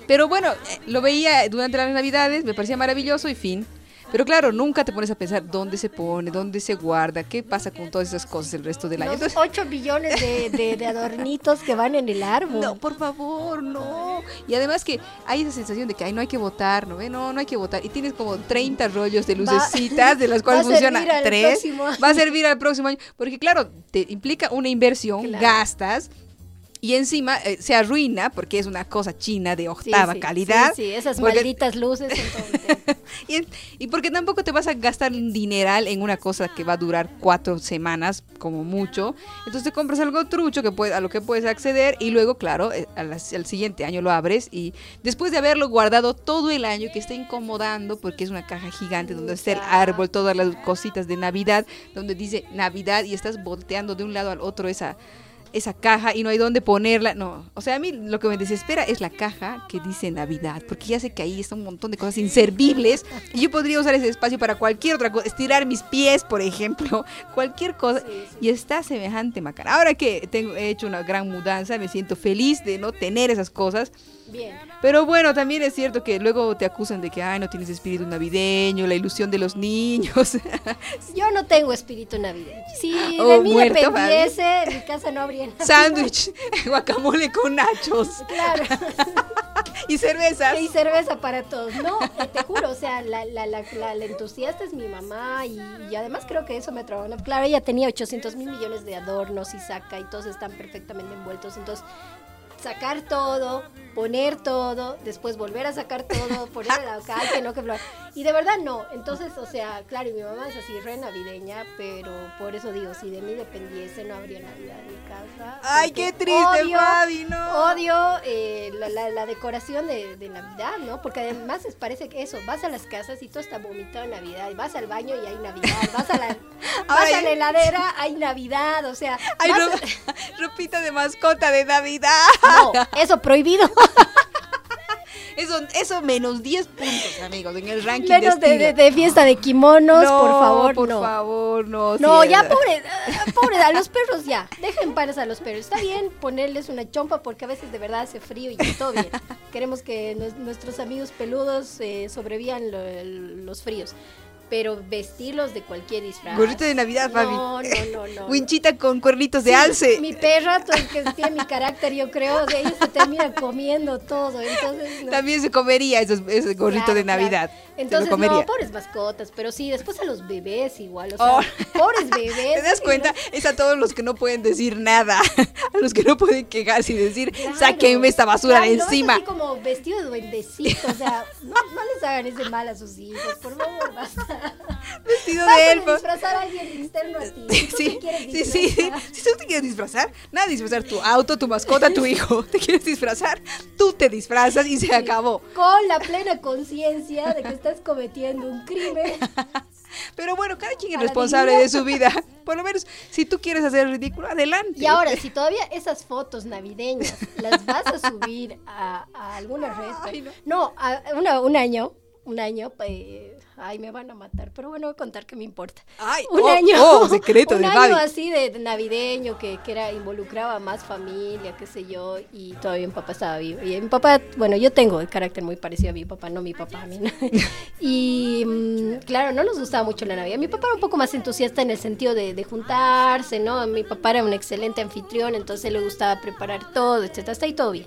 Pero bueno, eh, lo veía durante las navidades, me parecía maravilloso y fin. Pero claro, nunca te pones a pensar dónde se pone, dónde se guarda, qué pasa con todas esas cosas el resto del año. Los 8 billones de, adornitos que van en el árbol. No, por favor, no. Y además que hay esa sensación de que ay, no hay que votar, ¿no? No, no hay que votar. Y tienes como 30 rollos de lucecitas, de las cuales funciona tres. Va a servir al próximo año. Porque claro, te implica una inversión, gastas y encima eh, se arruina porque es una cosa china de octava calidad. Sí, sí, esas malditas luces. y, y, porque tampoco te vas a gastar un dineral en una cosa que va a durar cuatro semanas como mucho. Entonces te compras algo trucho que puede, a lo que puedes acceder y luego, claro, eh, al, siguiente año lo abres y después de haberlo guardado todo el año que está incomodando porque es una caja gigante donde está el árbol, todas las cositas de Navidad, donde dice Navidad y estás volteando de un lado al otro esa esa caja y no hay dónde ponerla. No, o sea, a mí lo que me desespera es la caja que dice Navidad, porque ya sé que ahí está un montón de cosas inservibles y yo podría usar ese espacio para cualquier otra cosa, estirar mis pies, por ejemplo, cualquier cosa. Y está semejante macana. Ahora que tengo, he hecho una gran mudanza, me siento feliz de no tener esas cosas Bien. Pero bueno, también es cierto que luego te acusan de que, ay, no tienes espíritu navideño, la ilusión de los niños. Yo no tengo espíritu navideño. Si oh, de mí dependiese, mi casa no habría nada. Sándwich, guacamole con nachos. Claro. y cervezas. Y cerveza para todos. No, te juro, o sea, la, la, la, la entusiasta es mi mamá y, además creo que eso me trabajó. Claro, ella tenía 800 mil millones de adornos y saca y todos están perfectamente envueltos. Entonces, sacar todo, poner todo, después volver a sacar todo, poner la calle, no que Y de verdad no. Entonces, o sea, claro, y mi mamá es así re navideña, pero por eso digo, si de mí dependiese no habría Navidad en mi casa. Ay, qué triste, Fabi, no. Odio eh, la, decoración de, Navidad, ¿no? Porque además les parece que eso, vas a las casas y todo está vomitado en Navidad, y vas al baño y hay Navidad, vas a la, vas a la heladera, hay Navidad, o sea... Hay ropita de mascota de Navidad. No, eso prohibido. Eso, eso menos 10 puntos, amigos, en el ranking menos de, de, fiesta de kimonos, por favor, por favor, no. No, ya, pobre, pobre, a los perros ya, dejen pares a los perros. Está bien ponerles una chompa porque a veces de verdad hace frío y todo bien. Queremos que nuestros amigos peludos eh, sobrevivan los fríos pero vestirlos de cualquier disfraz. Gorrito de Navidad, Fabi. No, no, no, Winchita con cuernitos de alce. Mi perra, que tiene mi carácter, yo creo, de ella se termina comiendo todo. Entonces, También se comería ese gorrito de Navidad. Entonces, no, pobres mascotas, pero sí, después a los bebés igual, o sea, oh. pobres bebés. ¿Te das cuenta? Es a todos los que no pueden decir nada, a los que no pueden quejarse y decir, sáquenme esta basura de encima. así como vestido de duendecito, o sea, no, les hagan ese mal a sus hijos, por favor, basta. Vestido de elfo. disfrazar a alguien externo a ti. sí, sí, sí. Si tú te quieres disfrazar, nada, disfrazar tu auto, tu mascota, tu hijo. ¿Te quieres disfrazar? Tú te disfrazas y se acabó. Con la plena conciencia de que estás cometiendo un crimen. Pero bueno, cada quien es responsable de su vida. Por lo menos, si tú quieres hacer el ridículo, adelante. Y ahora, si todavía esas fotos navideñas las vas a subir a, alguna red. no, a un año, un año, eh, ay, me van a matar, pero bueno, voy a contar que me importa. Ay, un oh, año, oh, secreto un año así de navideño que, que, era involucraba más familia, qué sé yo, y todavía mi papá estaba vivo. Y mi papá, bueno, yo tengo el carácter muy parecido a mi papá, no mi papá a mí. y mm, claro, no nos gustaba mucho la Navidad. Mi papá era un poco más entusiasta en el sentido de, de juntarse, ¿no? Mi papá era un excelente anfitrión, entonces le gustaba preparar todo, etcétera. Está ahí todo bien.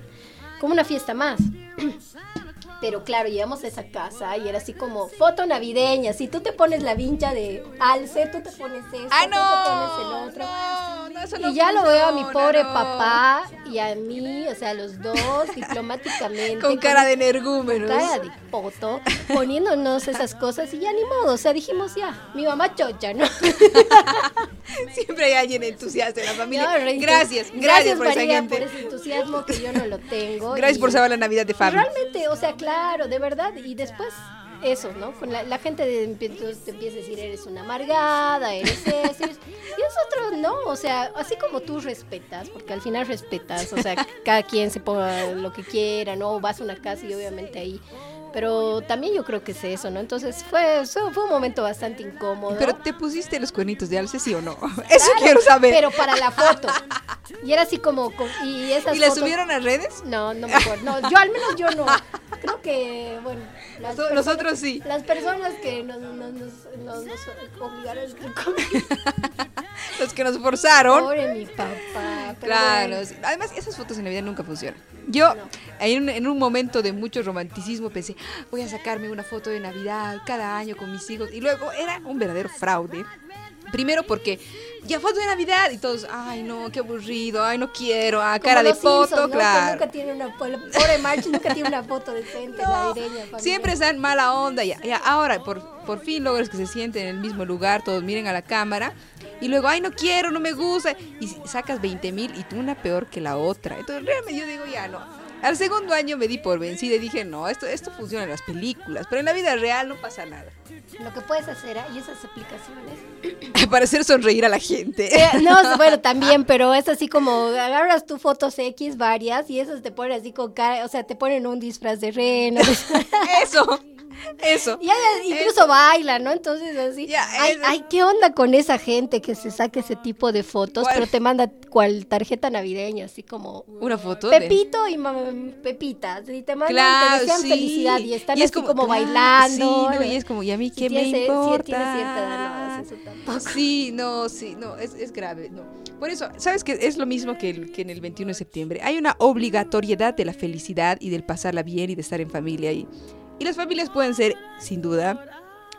Como una fiesta más. Pero claro, llegamos a esa casa y era así como foto navideña. Si tú te pones la vincha de alce, tú te pones esto, ah, no, tú te pones el otro. y ya lo veo a mi pobre papá y a mí, o sea, los dos diplomáticamente. Con cara de energúmenos. Cara de poto, poniéndonos esas cosas y ya ni modo. O sea, dijimos ya, mi mamá chocha, ¿no? Siempre hay alguien entusiasta en la familia. gracias, gracias, por, esa por ese entusiasmo que yo no lo tengo. Gracias por saber la Navidad de familia. Realmente, o sea, claro, de verdad. Y después eso, ¿no? Con la, gente de, te empieza a decir, eres una amargada, eres eso. Y nosotros no, o sea, así como tú respetas, porque al final respetas, o sea, cada quien se ponga lo que quiera, ¿no? Vas a una casa y obviamente ahí pero también yo creo que es eso, ¿no? Entonces fue, fue un momento bastante incómodo. Pero te pusiste los cuernitos de alce, sí o no? Eso quiero saber. Pero para la foto. Y era así como. ¿Y, esas ¿Y la subieron a redes? No, no me acuerdo. No, yo al menos yo no. Creo que, bueno. Nosotros sí. Las personas que nos, nos, nos, nos obligaron. Los que nos forzaron. Pobre mi papá. claro. Además, esas fotos en Navidad nunca funcionan. Yo, en, un, en un momento de mucho romanticismo, pensé, voy a sacarme una foto de Navidad cada año con mis hijos. Y luego era un verdadero fraude. Primero porque ya foto de Navidad y todos, ay no, qué aburrido, ay no quiero, ah, cara de foto, claro. nunca tiene una, pobre March nunca tiene una foto decente navideña. Siempre están mala onda, ya, ya ahora por, por fin logras que se sienten en el mismo lugar, todos miren a la cámara y luego, ay, no quiero, no me gusta. Y sacas 20 mil y tú una peor que la otra. Entonces, realmente yo digo, ya no. Al segundo año me di por vencida y dije, no, esto, esto funciona en las películas, pero en la vida real no pasa nada. Lo que puedes hacer, y esas aplicaciones. Para hacer sonreír a la gente. Eh, no, bueno, también, pero es así como agarras tus fotos X varias y esas te ponen así con cara, o sea, te ponen un disfraz de reno. Eso. Eso. Y incluso baila, ¿no? Entonces así. ay, ¿qué onda con esa gente que se saque ese tipo de fotos, pero te manda cual tarjeta navideña, así como una foto Pepito y Pepita, y te mandan te desean felicidad y están así como, bailando. Sí, y es como, ¿y a mí qué me importa? Sí, no, sí, no, es, es grave, no. Por eso, ¿sabes qué? Es lo mismo que, que en el 21 de septiembre. Hay una obligatoriedad de la felicidad y del pasarla bien y de estar en familia y y las familias pueden ser, sin duda,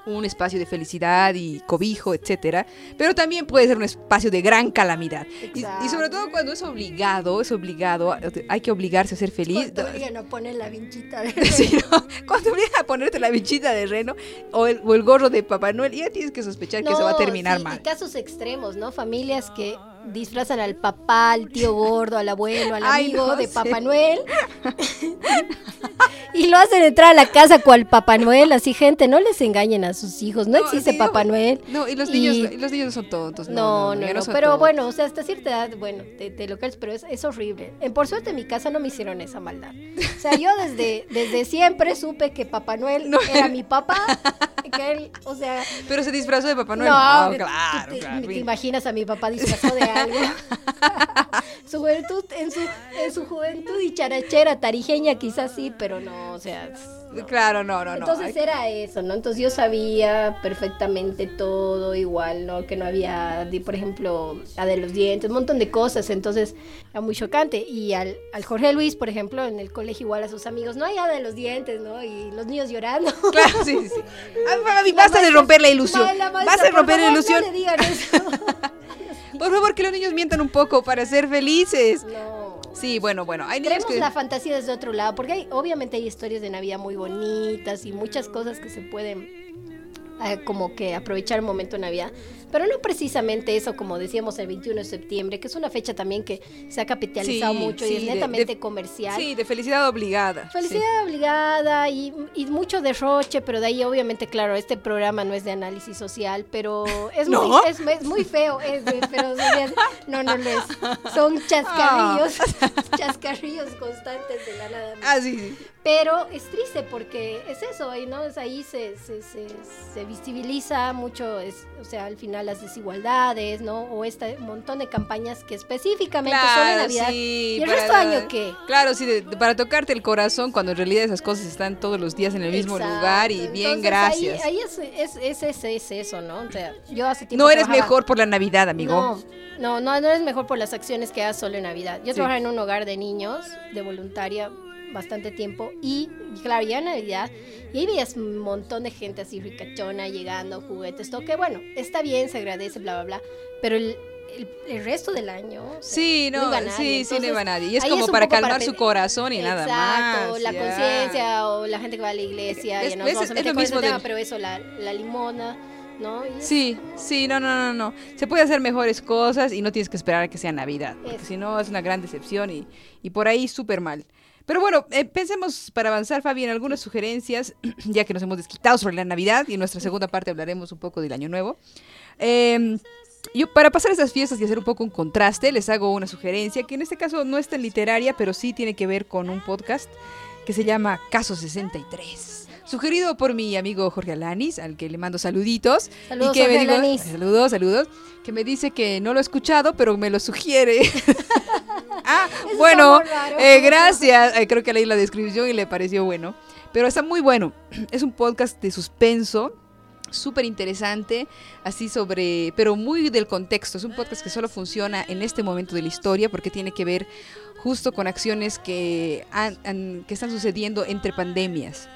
un espacio de felicidad y cobijo, etcétera, pero también puede ser un espacio de gran calamidad. Y, sobre todo cuando es obligado, es obligado, hay que obligarse a ser feliz. Cuando obligan a poner la vinchita de reno. Cuando obligan a ponerte la vinchita de reno o el, gorro de Papá Noel, ya tienes que sospechar que se va a terminar mal. casos extremos, ¿no? Familias que disfrazan al papá, al tío gordo, al abuelo, al amigo de Papá Noel. y lo hacen entrar a la casa cual Papá Noel, así gente, no les engañen a sus hijos, no, existe Papá Noel. No, y los niños, los niños son tontos. No, no, no, pero bueno, o sea, hasta cierta edad, bueno, te, lo crees, pero es, horrible. En, por suerte en mi casa no me hicieron esa maldad. O sea, yo desde, desde siempre supe que Papá Noel era mi papá, que él, o sea... Pero se disfrazó de Papá Noel. No, oh, claro, te, claro, te imaginas a mi papá disfrazado de su juventud, en su, en su juventud y charachera, tarijeña quizás sí, pero no, o sea... Claro, no, no, no. Entonces era eso, ¿no? Entonces yo sabía perfectamente todo igual, ¿no? Que no había, por ejemplo, la de los dientes, un montón de cosas. Entonces era muy chocante. Y al, al Jorge Luis, por ejemplo, en el colegio igual a sus amigos, no hay nada de los dientes, ¿no? Y los niños llorando. Claro, sí, sí. Ah, basta de romper la ilusión. Basta de romper la ilusión. No le digan eso. por favor, que los niños mientan un poco para ser felices. No. Sí, bueno, bueno. Hay Tenemos la fantasía desde otro lado, porque hay, obviamente hay historias de Navidad muy bonitas y muchas cosas que se pueden eh, como que aprovechar el momento de Navidad. Pero no precisamente eso, como decíamos el 21 de septiembre, que es una fecha también que se ha capitalizado mucho y es netamente comercial. Sí, de felicidad obligada. Felicidad obligada y, y, mucho derroche, pero de ahí obviamente, claro, este programa no es de análisis social, pero es, muy, es, muy feo, es pero no, no lo es. Son chascarrillos, ah. chascarrillos constantes de la nada. Ah, sí, sí. Pero es triste porque es eso, ¿no? Es ahí se, se, se, se visibiliza mucho, es, o sea, al final las desigualdades, ¿no? O este montón de campañas que específicamente son en Navidad. ¿Y el resto del año qué? Claro, sí, para tocarte el corazón cuando en realidad esas cosas están todos los días en el mismo lugar y bien, gracias. Ahí, es, es, eso, ¿no? O sea, yo hace tiempo No eres mejor por la Navidad, amigo. No, no, no, eres mejor por las acciones que haces solo en Navidad. Yo trabajo en un hogar de niños, de voluntaria, bastante tiempo y claro, ya Navidad y ahí veías un montón de gente así ricachona llegando, juguetes, todo que bueno, está bien, se agradece, bla, bla, bla, pero el, el, resto del año. sí, no, sí, sí, no iba nadie. Y es como para calmar su corazón y nada más. Exacto, la conciencia o la gente que va a la iglesia. Es, ya no es, lo mismo tema, pero eso, la, la limona. ¿No? Sí, sí, no, no, no, no. Se puede hacer mejores cosas y no tienes que esperar a que sea Navidad, porque si no es una gran decepción y, y por ahí súper mal. Pero bueno, eh, pensemos para avanzar, Fabi, en algunas sugerencias, ya que nos hemos desquitado sobre la Navidad y en nuestra segunda parte hablaremos un poco del Año Nuevo. Eh, yo, para pasar esas fiestas y hacer un poco un contraste, les hago una sugerencia que en este caso no es tan literaria, pero sí tiene que ver con un podcast que se llama Caso 63 sugerido por mi amigo Jorge Alanis, al que le mando saluditos. Saludos, y que me digo, Saludos, saludos. Que me dice que no lo he escuchado, pero me lo sugiere. ah, bueno, eh, gracias. Eh, creo que leí la descripción y le pareció bueno. Pero está muy bueno. Es un podcast de suspenso súper interesante, así sobre, pero muy del contexto. Es un podcast que solo funciona en este momento de la historia porque tiene que ver justo con acciones que, que están sucediendo entre pandemias.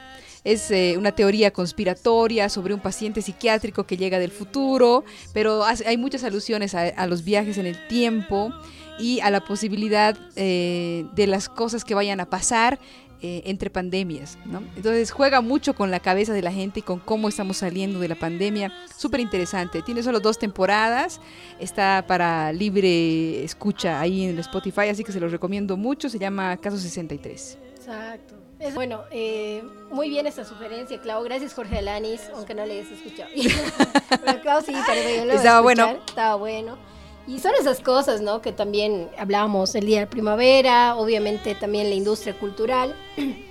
Es eh, una teoría conspiratoria sobre un paciente psiquiátrico que llega del futuro, pero hay muchas alusiones a, los viajes en el tiempo y a la posibilidad eh, de las cosas que vayan a pasar eh, entre pandemias, ¿no? Entonces juega mucho con la cabeza de la gente y con cómo estamos saliendo de la pandemia. Súper interesante. Tiene solo dos temporadas. Está para libre escucha ahí en Spotify, así que se los recomiendo mucho. Se llama Caso 63. Exacto. bueno, eh, muy bien esa sugerencia, Clau. Gracias, Jorge Alanis, aunque no le hayas escuchado. Pero Clau sí, pero yo Estaba bueno. Estaba bueno. Y son esas cosas, ¿no? Que también hablábamos el día de primavera, obviamente también la industria cultural.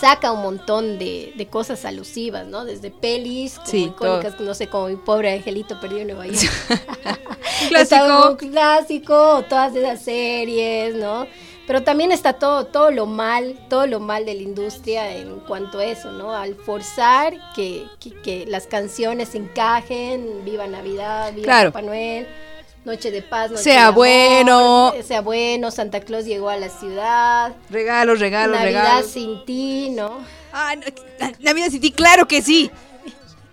saca un montón de, cosas alusivas, ¿no? Desde pelis, como icónicas, no sé, como mi pobre angelito perdido en Nueva York. clásico. clásico, todas esas series, ¿no? Pero también está todo, todo lo mal, todo lo mal de la industria en cuanto a eso, ¿no? Al forzar que, que, las canciones encajen, Viva Navidad, Viva Papá Noel Noche de paz, noche sea bueno. Sea bueno, Santa Claus llegó a la ciudad. Regalos, regalos, Navidad sin ti, ¿no? Ah, Navidad sin ti, claro que sí.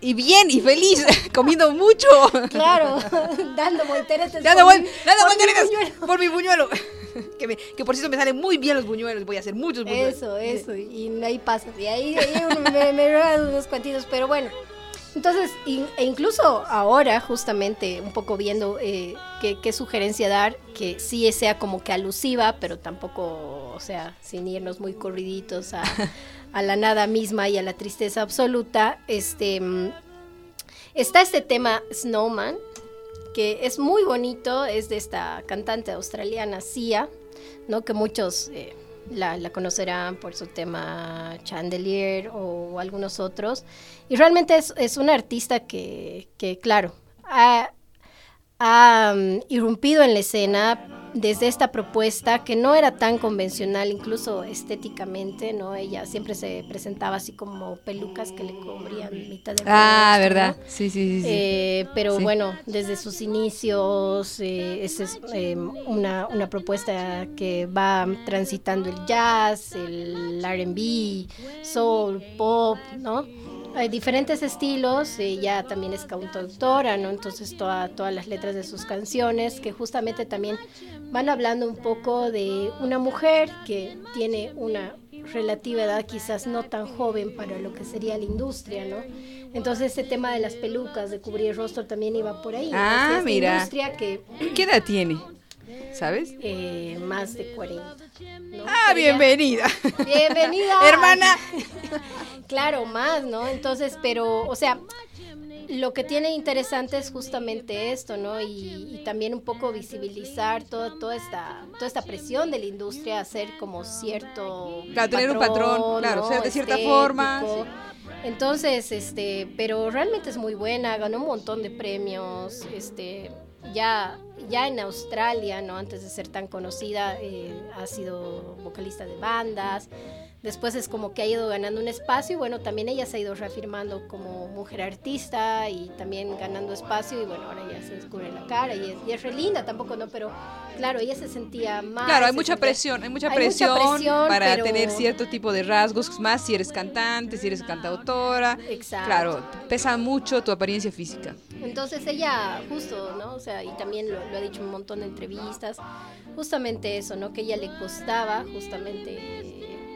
Y bien, y feliz, comiendo mucho. Claro, dando volteretas. Dando, por, mi, por mi buñuelo. Que, me, que, por cierto me salen muy bien los buñuelos, voy a hacer muchos buñuelos. Eso, eso, y ahí pasa. Y ahí, ahí me, me unos cuantitos, pero bueno. Entonces, e incluso ahora, justamente, un poco viendo eh, qué, sugerencia dar, que sí sea como que alusiva, pero tampoco, o sea, sin irnos muy corriditos a, la nada misma y a la tristeza absoluta, este, mm, está este tema Snowman, que es muy bonito, es de esta cantante australiana, Sia, ¿no? Que muchos... Eh, la, conocerán por su tema Chandelier o, algunos otros. Y realmente es, es una artista que, que claro, ha, ha mm, irrumpido en la escena desde esta propuesta que no era tan convencional, incluso estéticamente, ¿no? Ella siempre se presentaba así como pelucas que le cubrían mitad de Ah, ¿verdad? Sí, sí, sí. Eh, pero bueno, desde sus inicios, eh, es eh, una, una, propuesta que va transitando el jazz, el RB, soul, pop, ¿no? Hay diferentes estilos, ella también es cantautora, ¿no? Entonces toda, todas las letras de sus canciones que justamente también van hablando un poco de una mujer que tiene una relativa edad quizás no tan joven para lo que sería la industria, ¿no? Entonces este tema de las pelucas, de cubrir el rostro también iba por ahí. Ah, mira. Industria que... ¿Qué edad tiene? ¿Sabes? Eh, más de 40. Ah, bienvenida. Bienvenida. Hermana. claro, más, ¿no? Entonces, pero, o sea, lo que tiene interesante es justamente esto, ¿no? Y, también un poco visibilizar todo, toda, esta, toda esta presión de la industria, hacer como cierto. Claro, tener un patrón, claro, ser de cierta forma. Entonces, este, pero realmente es muy buena, ganó un montón de premios, este, ya, ya en Australia, ¿no? Antes de ser tan conocida, eh, ha sido vocalista de bandas. Después es como que ha ido ganando un espacio y bueno, también ella se ha ido reafirmando como mujer artista y también ganando espacio y bueno, ahora ya se descubre la cara y es, y es re linda tampoco, ¿no? Pero claro, ella se sentía más... Claro, hay mucha presión, hay mucha presión, para tener cierto tipo de rasgos, más si eres cantante, si eres cantautora. Exacto. Claro, pesa mucho tu apariencia física. Entonces ella justo, ¿no? O sea, y también lo, lo ha dicho un montón de entrevistas, justamente eso, ¿no? Que ella le costaba justamente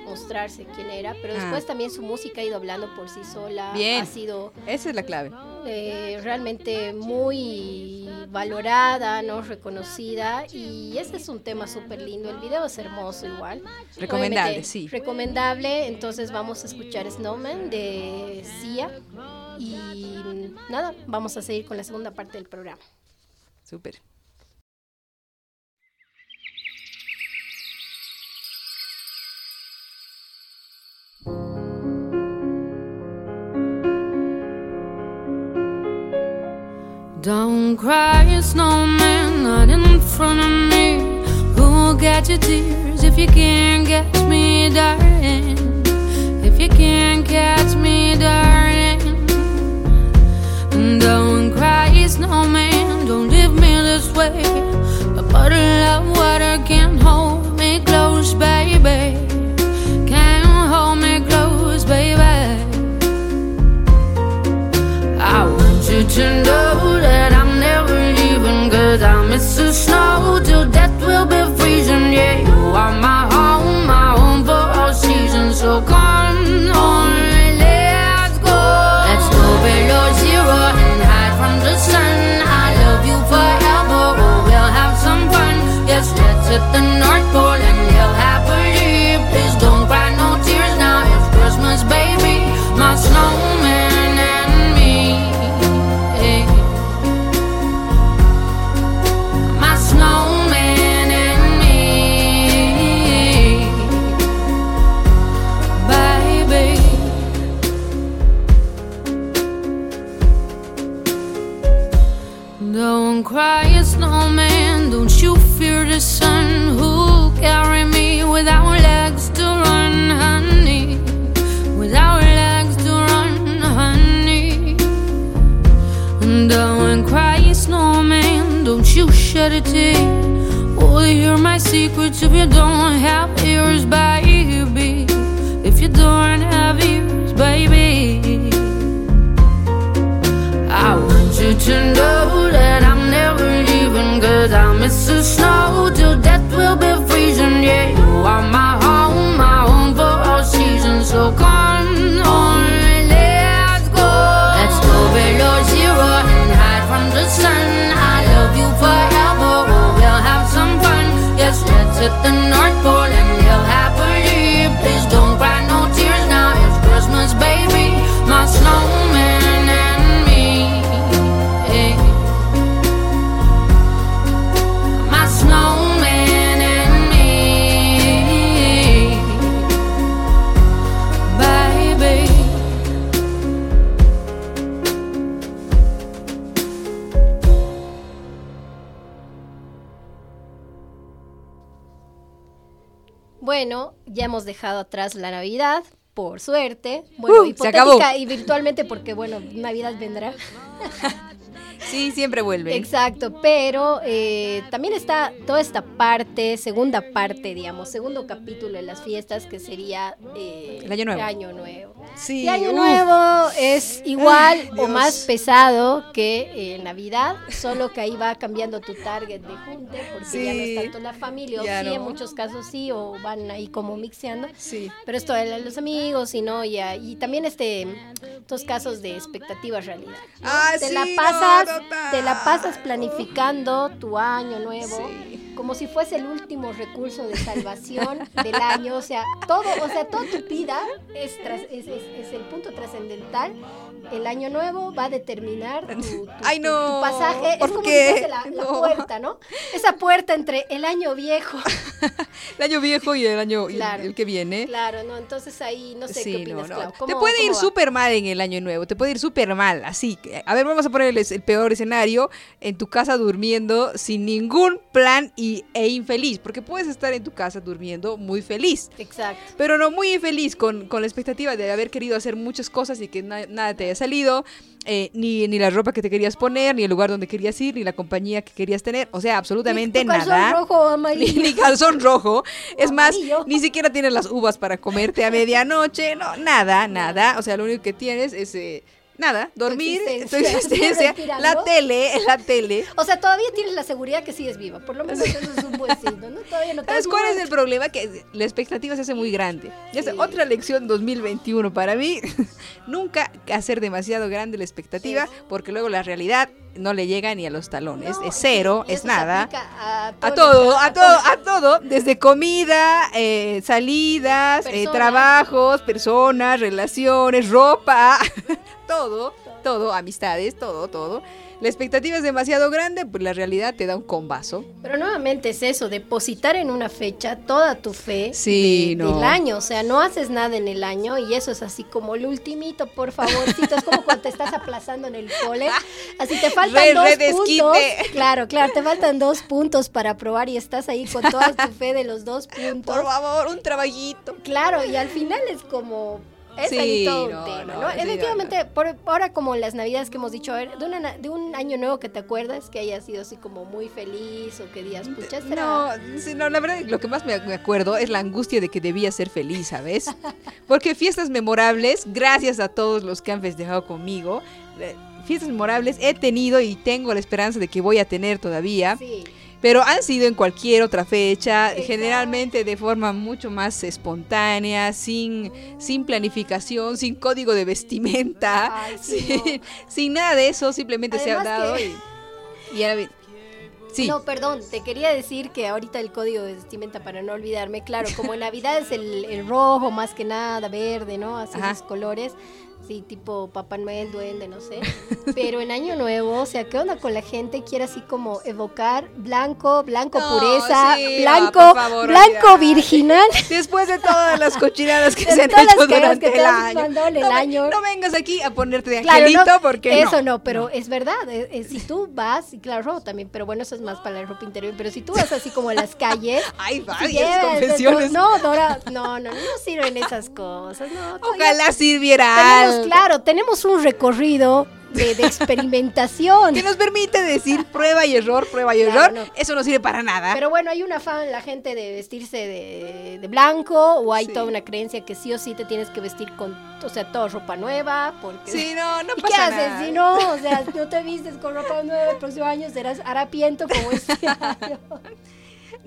mostrarse quién era, pero ah. después también su música ha ido hablando por sí sola. Bien. Ha sido. Esa es la clave. Eh, realmente muy valorada, ¿no? Reconocida. Y ese es un tema súper lindo. El video es hermoso igual. Recomendable, sí. Recomendable. Entonces vamos a escuchar Snowman de Sia. Y nada, vamos a seguir con la segunda parte del programa. Súper. Don't cry, snowman, not in front of me. Who'll get your tears if you can't catch me, darling? If you can't catch me, darling. Don't cry, snowman, don't leave me this way. A bottle of water can't hold me close, baby. Can't hold me close, baby. I want you to know Are my home, my home for all seasons. So come Don't cry, snowman. Don't you fear the sun who'll carry me without legs to run, honey. Without legs to run, honey. Don't uh, cry, snowman. Don't you shed a tear. Will you hear my secrets if you don't have ears, baby? If you don't have ears, baby. I want you to know leaving Cause I miss the snow till death will be freezing. Yeah, you are my home, my home for all seasons. So come on, let's go. Let's go below zero and hide from the sun. I love you forever, oh, we'll have some fun. Yes, let's hit the North Pole and hemos dejado atrás la Navidad, por suerte. Bueno, Uh, se hipotética acabó. y virtualmente porque, bueno, Navidad vendrá. Sí, siempre vuelve. Exacto, pero eh, también está toda esta parte, segunda parte, digamos, segundo capítulo de las fiestas, que sería eh, El Año Nuevo. Año Nuevo. Sí, Y Año uf. Nuevo es igual Ay, o más pesado que eh, Navidad, solo que ahí va cambiando tu target de junte, porque ya no Sí, es tanto la familia, o sí, en no. muchos casos sí, o van ahí como mixeando. Sí. Pero esto de los amigos y no, ya, y también este, estos casos de expectativa realidad. ¿no? Ah, te sí, la no, te la pasas planificando tu año nuevo, Sí. como si fuese el último recurso de salvación del año, o sea, todo, o sea, toda tu vida es, tras- es, es- es el punto trascendental. El año nuevo va a determinar tu, tu- Ay, tu- no, tu pasaje. Es ¿por como qué? si fuese la, la No. puerta, ¿no? Esa puerta entre el año viejo El año viejo y el año el- Claro. el que viene. Claro, no, entonces ahí no sé Sí, qué opinas, no. Clau. Te ¿Cómo- puede ir súper mal en el año nuevo, te puede ir súper mal, así. que- A ver, vamos a ponerles el peor escenario, en tu casa durmiendo sin ningún plan y, e infeliz, porque puedes estar en tu casa durmiendo muy feliz, Exacto. pero no muy infeliz, con, con la expectativa de haber querido hacer muchas cosas y que na- nada te haya salido, eh, ni, ni la ropa que te querías poner, ni el lugar donde querías ir, ni la compañía que querías tener, o sea, absolutamente Tu calzón nada. rojo Ni, ni calzón rojo. Es más, ni siquiera tienes las uvas para comerte a medianoche. No, nada, nada. O sea, lo único que tienes es eh, nada, dormir, tu existencia. existencia, la tele, la tele. O sea, todavía tienes la seguridad que sigues viva. Por lo menos eso es un buen signo, ¿no? Todavía no te ¿Sabes cuál es el problema? Que la expectativa se hace muy grande. Y esa Sí. otra lección 2021 para mí. Nunca hacer demasiado grande la expectativa, Sí. porque luego la realidad no le llega ni a los talones. No, es cero, y es nada. A, todo, a todo, a todo, desde comida, eh, salidas, eh, trabajos, personas, relaciones, ropa, todo, todo, amistades, todo, todo. La expectativa es demasiado grande, pues la realidad te da un combazo. Pero nuevamente es eso, depositar en una fecha toda tu fe Sí, de- no. del año. O sea, no haces nada en el año y eso es así como el ultimito, por favorcito. Es como cuando te estás aplazando en el cole. Así te faltan Re- dos re puntos. Claro, claro, te faltan dos puntos para aprobar y estás ahí con toda tu fe de los dos puntos. Por favor, un trabajito. Claro, y al final es como... Es Sí, ahí todo no, un tema, no, ¿no? sí, Efectivamente, por, ahora como las navidades que hemos dicho, a ver, de, una na- de un año nuevo que te acuerdas, que haya sido así como muy feliz o que digas, pucha, No, sí, no, la verdad, lo que más me me acuerdo es la angustia de que debía ser feliz, ¿sabes? Porque fiestas memorables, gracias a todos los que han festejado conmigo, eh, fiestas memorables he tenido y tengo la esperanza de que voy a tener todavía, Sí, pero han sido en cualquier otra fecha, Exacto. generalmente de forma mucho más espontánea, sin, sin planificación, sin código de vestimenta, Ay, sí, sin, sin nada de eso, simplemente se ha dado que- y, y ahora Sí. No, perdón, te quería decir que ahorita el código de vestimenta, para no olvidarme, claro, como en Navidad es el, el rojo más que nada, verde, ¿no? Así Ajá. esos colores, sí, tipo Papá Noel, duende, no sé. Pero en Año Nuevo, o sea, ¿qué onda con la gente? Quiere así como evocar blanco, blanco No, pureza, sí, blanco, ah, favor, blanco ya. virginal. Después de todas las cochinadas que se han hecho durante el año. el no, ve- año. no vengas aquí a ponerte de Claro, angelito no, porque eso no. pero es verdad, eh, eh, si tú vas, y claro, también, pero bueno, eso es más para la ropa interior, pero si tú vas así como a las calles, Hay si varias llevas- confesiones. No, Dora, no, no, no sirven esas cosas, no. Ojalá sirviera algo claro, tenemos un recorrido de, de experimentación. que nos permite decir prueba y error, prueba y Claro, error. no. Eso no sirve para nada. Pero bueno, hay una fan, la gente de vestirse de, de blanco, o hay Sí. toda una creencia que sí o sí te tienes que vestir con, o sea, toda ropa nueva, porque... sí, no, no ¿Y pasa qué haces nada. si no? O sea, no te vistes con ropa nueva el próximo año, serás harapiento como este año.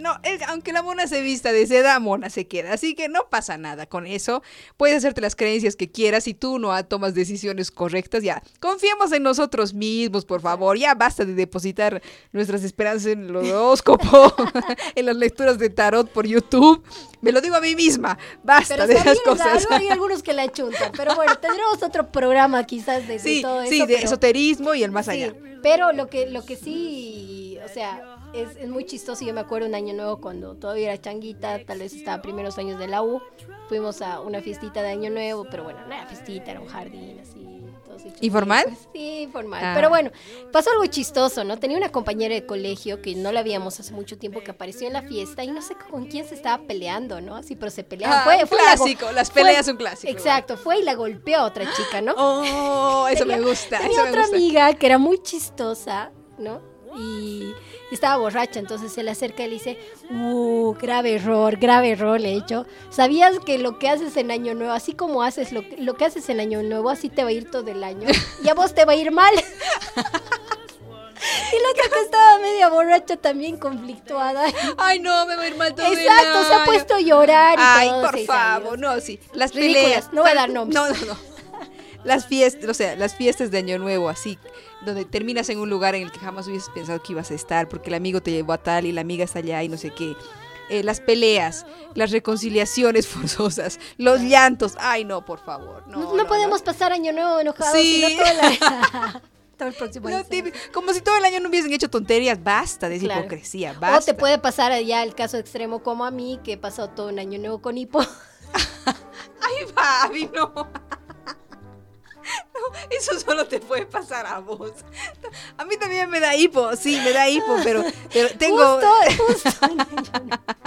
No, aunque la mona se vista de seda, mona se queda. Así que no pasa nada con eso. Puedes hacerte las creencias que quieras. Si tú no tomas decisiones correctas, ya. Confiemos en nosotros mismos, por favor. Ya basta de depositar nuestras esperanzas en el horóscopo, en las lecturas de tarot por YouTube. Me lo digo a mí misma. Basta Pero de esas cosas. hay algunos que la chuntan. Pero bueno, tendremos otro programa quizás de, de Sí, todo eso. sí, de pero- esoterismo y el más Sí, allá. pero lo que, lo que sí, o sea, es, es muy chistoso. Yo me acuerdo un año nuevo cuando todavía era changuita, tal vez estaba primeros años de la U. Fuimos a una fiestita de año nuevo, pero bueno, no era fiestita, era un jardín así. ¿Informal? chupes. Sí, informal. Ah. Pero bueno, pasó algo chistoso, ¿no? Tenía una compañera de colegio que no la veíamos hace mucho tiempo que apareció en la fiesta y no sé con quién se estaba peleando, ¿no? Así, pero se peleaban. Ah, fue, fue la clásico, las peleas son clásicos. Exacto, fue y la golpeó a otra chica, ¿no? Oh, eso me gusta, Tenía eso me otra gusta. amiga que era muy chistosa, ¿no? Y estaba borracha, entonces se le acerca y le dice, uh, grave error, grave error, le he hecho. ¿Sabías que lo que haces en Año Nuevo, así como haces lo, que- lo que haces en Año Nuevo, así te va a ir todo el año? Y a vos te va a ir mal. y la otra que estaba media borracha también conflictuada. Ay, no, me va a ir mal todo el Exacto, se ha puesto a llorar y Ay, todo, por favor, años. no, sí. Las Ridículas, peleas. no voy a dar nombres. No, no, no. Las fiestas, o sea, las fiestas de Año Nuevo, así, donde terminas en un lugar en el que jamás hubieses pensado que ibas a estar, porque el amigo te llevó a tal y la amiga está allá y no sé qué. Eh, las peleas, las reconciliaciones forzosas, los llantos. Ay, no, por favor. No, No, no podemos pasar Año Nuevo enojados, Sí. sino todo, la- el próximo año. como si todo el año no hubiesen hecho tonterías. Basta de Claro. hipocresía. Basta. O te puede pasar ya el caso extremo como a mí, que he pasado todo un año nuevo con hipo. Ay, Fabi, no. No, eso solo te puede pasar a vos. A mí también me da hipo, sí, me da hipo, pero, pero tengo... Justo, justo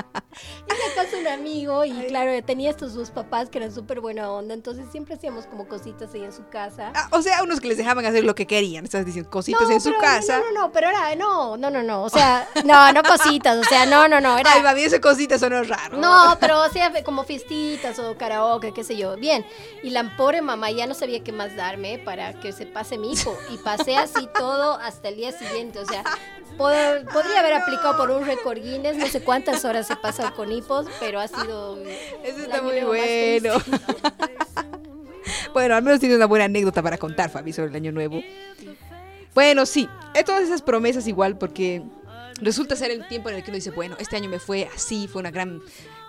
a un amigo y claro, tenía estos dos papás que eran súper buena onda, entonces siempre hacíamos como cositas ahí en su casa. Ah, o sea, unos que les dejaban hacer lo que querían, estás diciendo, cositas No, en su pero- casa. No, no, no, pero era, no, no, no, no, o sea, no, no cositas, o sea, no, no, no, era... Ay, Fabi, esas cositas son raro. No, pero o sea, como fiestitas o karaoke, qué sé yo. Bien. Y la pobre mamá ya no sabía qué más darme para que se pase mi hipo. Y pasé así todo hasta el día siguiente. O sea, pod- podría haber aplicado por un récord Guinness. No sé cuántas horas he pasado con hipos, pero ha sido. Eso está muy bueno. bueno, al menos tienes una buena anécdota para contar, Fabi, sobre el año nuevo. Bueno, sí, es todas esas promesas igual, porque resulta ser el tiempo en el que uno dice, bueno, este año me fue así, fue una gran,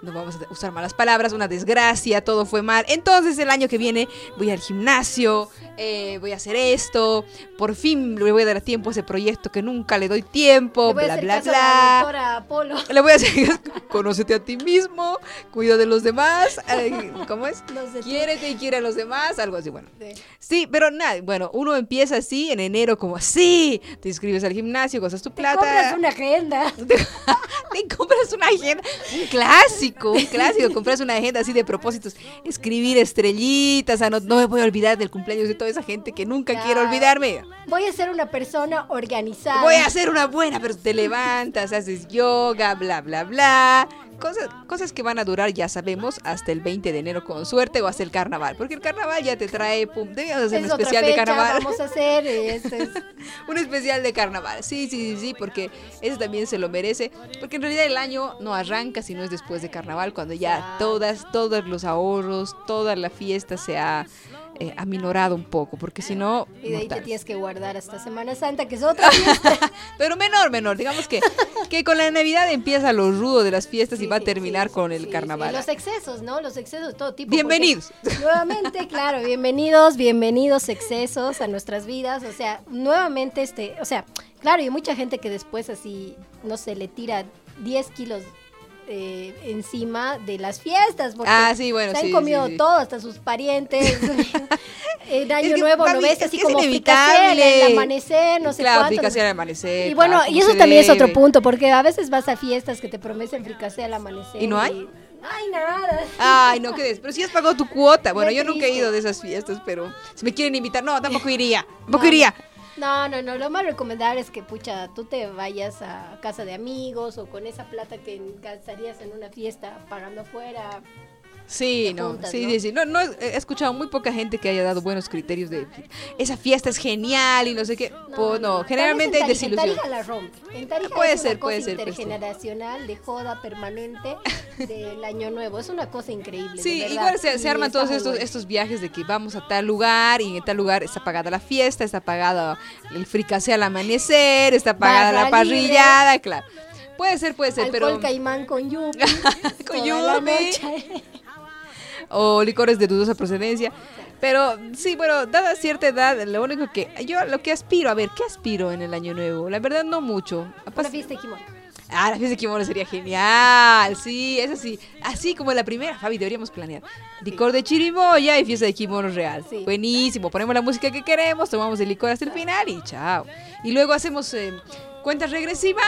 no vamos a usar malas palabras, una desgracia, todo fue mal. Entonces el año que viene voy al gimnasio, eh, voy a hacer esto, por fin le voy a dar tiempo a ese proyecto que nunca le doy tiempo, Le voy a bla, hacer bla, caso a la bla. Apolo. Le voy a decir, conócete a ti mismo, cuida de los demás, ¿cómo es? No sé tú. Quiérete y quiere a los demás, algo así, bueno. Sí. Sí, pero nada, bueno, uno empieza así en enero como así, te inscribes al gimnasio, cosas tu Te plata. compras una agenda. Te compras una agenda, un clásico, un clásico, compras una agenda así de propósitos, escribir estrellitas, ah, no, no me voy a olvidar del cumpleaños de toda esa gente que nunca quiero olvidarme. Voy a ser una persona organizada. Voy a ser una buena, pero te levantas, haces yoga, bla, bla, bla. Cosas, cosas que van a durar, ya sabemos, hasta el 20 de enero con suerte o hasta el carnaval. Porque el carnaval ya te trae, pum, debemos hacer Es un especial de carnaval. vamos a hacer. este es- un especial de carnaval. Sí, sí, sí, sí, porque ese también se lo merece. Porque en realidad el año no arranca si no es después de carnaval, cuando ya todas, todos los ahorros, toda la fiesta se ha eh, aminorado un poco. Porque si no. Y de ahí te tienes que guardar hasta Semana Santa, que es otra fiesta. Pero menor, menor. Digamos que, que con la Navidad empieza lo rudo de las fiestas y va a terminar sí, con sí, el carnaval. Los excesos, ¿no? Los excesos de todo tipo. Bienvenidos. Nuevamente, claro, bienvenidos, bienvenidos excesos a nuestras vidas. O sea, nuevamente, este, o sea, claro, y mucha gente que después así, no sé, le tira 10 kilos eh, encima de las fiestas. Porque Ah, sí, bueno, se han sí, comido sí, todo, hasta sus parientes. en Año que, Nuevo, ¿no mami, ves? es Así como fricasé, el amanecer, no sé claro, cuánto. al amanecer. y bueno, y eso también es otro punto, porque a veces vas a fiestas que te prometen fricasé al amanecer. ¿Y no hay? Hay nada. Ay, no quedes. Pero si has pagado tu cuota. Bueno, Qué yo nunca he ido de esas fiestas, pero si me quieren invitar, no, tampoco iría. Tampoco No, iría. No, no, no. Lo más recomendable es que, pucha, tú te vayas a casa de amigos o con esa plata que gastarías en una fiesta pagando afuera. Sí, no, juntas, sí, ¿no? sí, sí. No, no, he escuchado muy poca gente que haya dado buenos criterios de esa fiesta es genial y no sé qué. Pues no, generalmente hay vez en Tarija- desilusión. En Tarija la rompe. En Tarija Puede es ser, una puede cosa ser, intergeneracional de joda permanente del año nuevo. Es una cosa increíble. Sí, de igual se, se arman todos estos, bueno. estos viajes de que vamos a tal lugar y en tal lugar está pagada la fiesta, está pagada el fricase al amanecer, está pagada la libre. parrillada, claro. Puede ser, puede ser, Alcohol pero... caimán con yupi. Con yupi. O licores de dudosa procedencia. Pero sí, bueno, dada cierta edad, lo único que yo lo que aspiro, a ver, ¿qué aspiro en el año nuevo? La verdad no mucho. Una fiesta de Jimón. Ah, la fiesta de kimono sería genial. Sí, es así. Así como la primera, Fabi, deberíamos planear. Licor de chirimoya y fiesta de kimono real. Sí. Buenísimo. Ponemos la música que queremos, tomamos el licor hasta el final y chao. Y luego hacemos eh, cuenta regresiva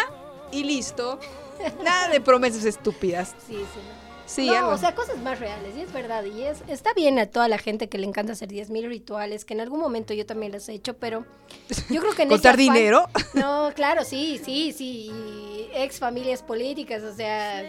y listo. Nada de promesas estúpidas. Sí, sí. Sí, no, algo. o sea, cosas más reales, y es verdad, y es, está bien a toda la gente que le encanta hacer 10.000 rituales, que en algún momento yo también los he hecho, pero yo creo que en ¿Contar afán- dinero? No, claro, sí, sí, sí, y ex familias políticas, o sea,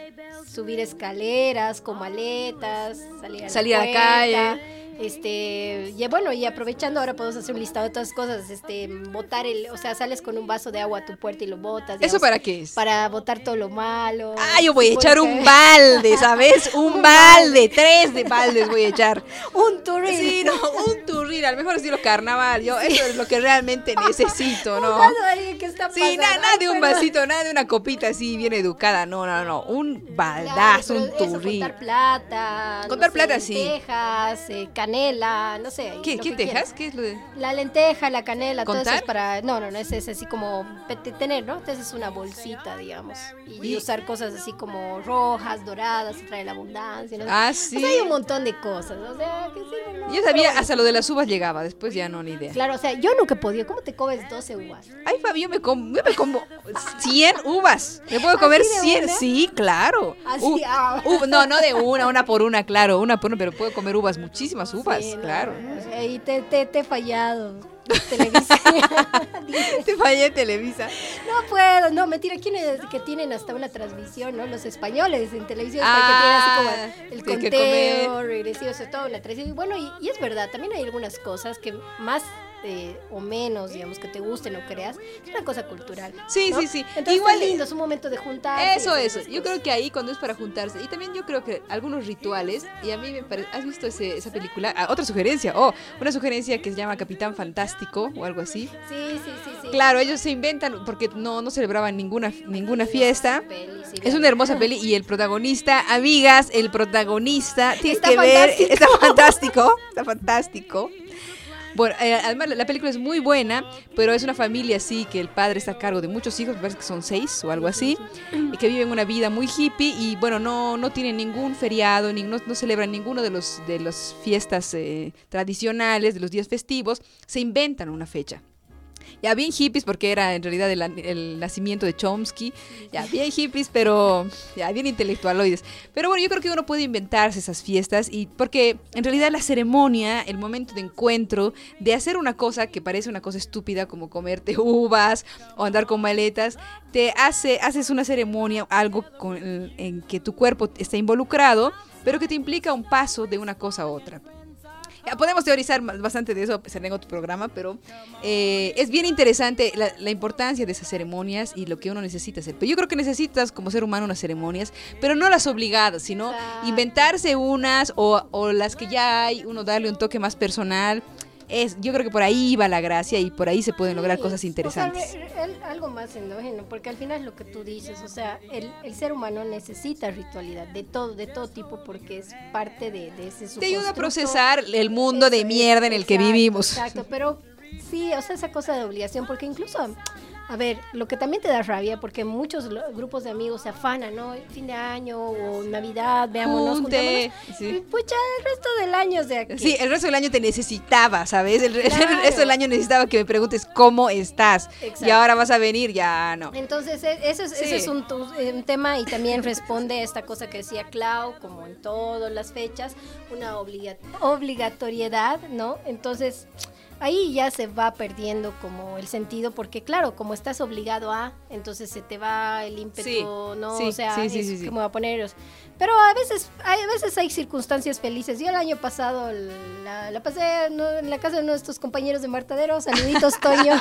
subir escaleras con maletas, salir a Salir a la, calle. Este, y bueno, y aprovechando ahora podemos hacer un listado de todas las cosas, este, botar el, o sea, sales con un vaso de agua a tu puerta y lo botas. ¿Eso para qué es? para botar todo lo malo. Ah, yo voy a echar un balde, ¿sabes? Un Un balde, tres de baldes voy a echar. Un turrín. Sí, no, un turrín, al mejor estilo carnaval. Yo, eso es lo que realmente necesito, ¿no? Un vaso de alguien que está Sí, nada, nada de un vasito, nada de una copita así bien educada. No, no, no. Un baldazo, un eso, turrín. Contar plata. no Contar sé, plata, sí. lentejas, eh, canela, no sé. ¿Qué, tejas? ¿Qué es lo de.? La lenteja, la canela, todo eso ¿Contar? es para. No, no, no, ese es así como tener, ¿no? Entonces es una bolsita, digamos. Y, Y- usar cosas así como rojas, doradas, trae la abundancia. ¿no? Ah, O sí. sea, hay un montón de cosas. O sea, que sirven, ¿no? Yo sabía, hasta lo de las uvas llegaba, después ya no, ni idea. Claro, o sea, yo nunca podido. ¿Cómo te comes 12 uvas? Ay, Fabi, yo me como, yo me como 100 uvas. ¿Me puedo comer ¿Así de 100? una? Sí, claro. Así, ah. u- no, no de una, una por una, claro, una por una, pero puedo comer uvas, muchísimas uvas, Sí, no, claro. o sea, y te, te, te he fallado. Televisa. Te fallé, Televisa. No puedo, no, mentira, ¿quiénes que tienen hasta una transmisión, no? Los españoles en televisión, Ah, que tienen así como el sí, que conteo regresivo, sobre todo una tradición. Y bueno, y, y es verdad, también hay algunas cosas que más eh, o menos, digamos, que te gusten o creas, es una cosa cultural. Sí, ¿no? sí, sí. Entonces Igual- es lindo, es un momento de juntarse. y Eso, eso. Yo creo que ahí cuando es para juntarse. Y también yo creo que algunos rituales, y a mí me parece, ¿has visto ese- esa película? Ah, otra sugerencia, oh, una sugerencia que se llama Capitán Fantástico o algo así. Sí, sí, sí, sí. Claro, ellos se inventan porque no, no celebraban ninguna, ninguna fiesta. Peli, sí, Es una hermosa peli y el protagonista, amigas, el protagonista tiene Está que ver, está fantástico, está fantástico. Bueno, eh, además la, la película es muy buena, pero es una familia así que el padre está a cargo de muchos hijos, me parece que son seis o algo así, y que viven una vida muy hippie y bueno, no, no tienen ningún feriado, ni, no, no celebran ninguno de los de las fiestas eh, tradicionales, de los días festivos, se inventan una fecha. Ya bien hippies porque era en realidad el, nacimiento de Chomsky, ya bien hippies, pero ya bien intelectualoides. Pero bueno, yo creo que uno puede inventarse esas fiestas y porque en realidad la ceremonia, el momento de encuentro, de hacer una cosa que parece una cosa estúpida como comerte uvas o andar con maletas, te hace, haces una ceremonia, algo con, en que tu cuerpo está involucrado, pero que te implica un paso de una cosa a otra. Podemos teorizar bastante de eso, será en otro programa, pero eh, es bien interesante la, la importancia de esas ceremonias y lo que uno necesita hacer. Pero yo creo que necesitas como ser humano unas ceremonias, pero no las obligadas, sino inventarse unas o, o las que ya hay, uno darle un toque más personal. Es, yo creo que por ahí va la gracia y por ahí se pueden lograr Sí, cosas o sea, interesantes. re- re- algo más endógeno, porque al final es lo que tú dices, o sea, el, el ser humano necesita ritualidad de todo, de todo tipo, porque es parte de, de ese Te ayuda a procesar el mundo de mierda en el que exacto, vivimos. Exacto, pero sí, o sea, esa cosa de obligación, porque incluso, a ver, lo que también te da rabia, porque muchos grupos de amigos se afanan, ¿no? Fin de año o Navidad, veámonos, Junte, juntémonos, sí. y pucha, el resto del año, o sea, que- Sí, el resto del año te necesitaba, ¿sabes? El, el resto del año necesitaba que me preguntes cómo estás. Y Exacto. ahora vas a venir, ya no. Entonces, e- eso es, eso es un, un tema y también responde a esta cosa que decía Clau, como en todas las fechas, una obliga- obligatoriedad, ¿no? Entonces, ahí ya se va perdiendo como el sentido, porque claro, como estás obligado a, entonces se te va el ímpetu, Sí, ¿no? sí, o sea, sí, sí, es como a poner... Pero a veces, hay, a veces hay circunstancias felices. Yo el año pasado la, la pasé ¿no? en la casa de nuestros compañeros de Martadero. Saluditos, Toño.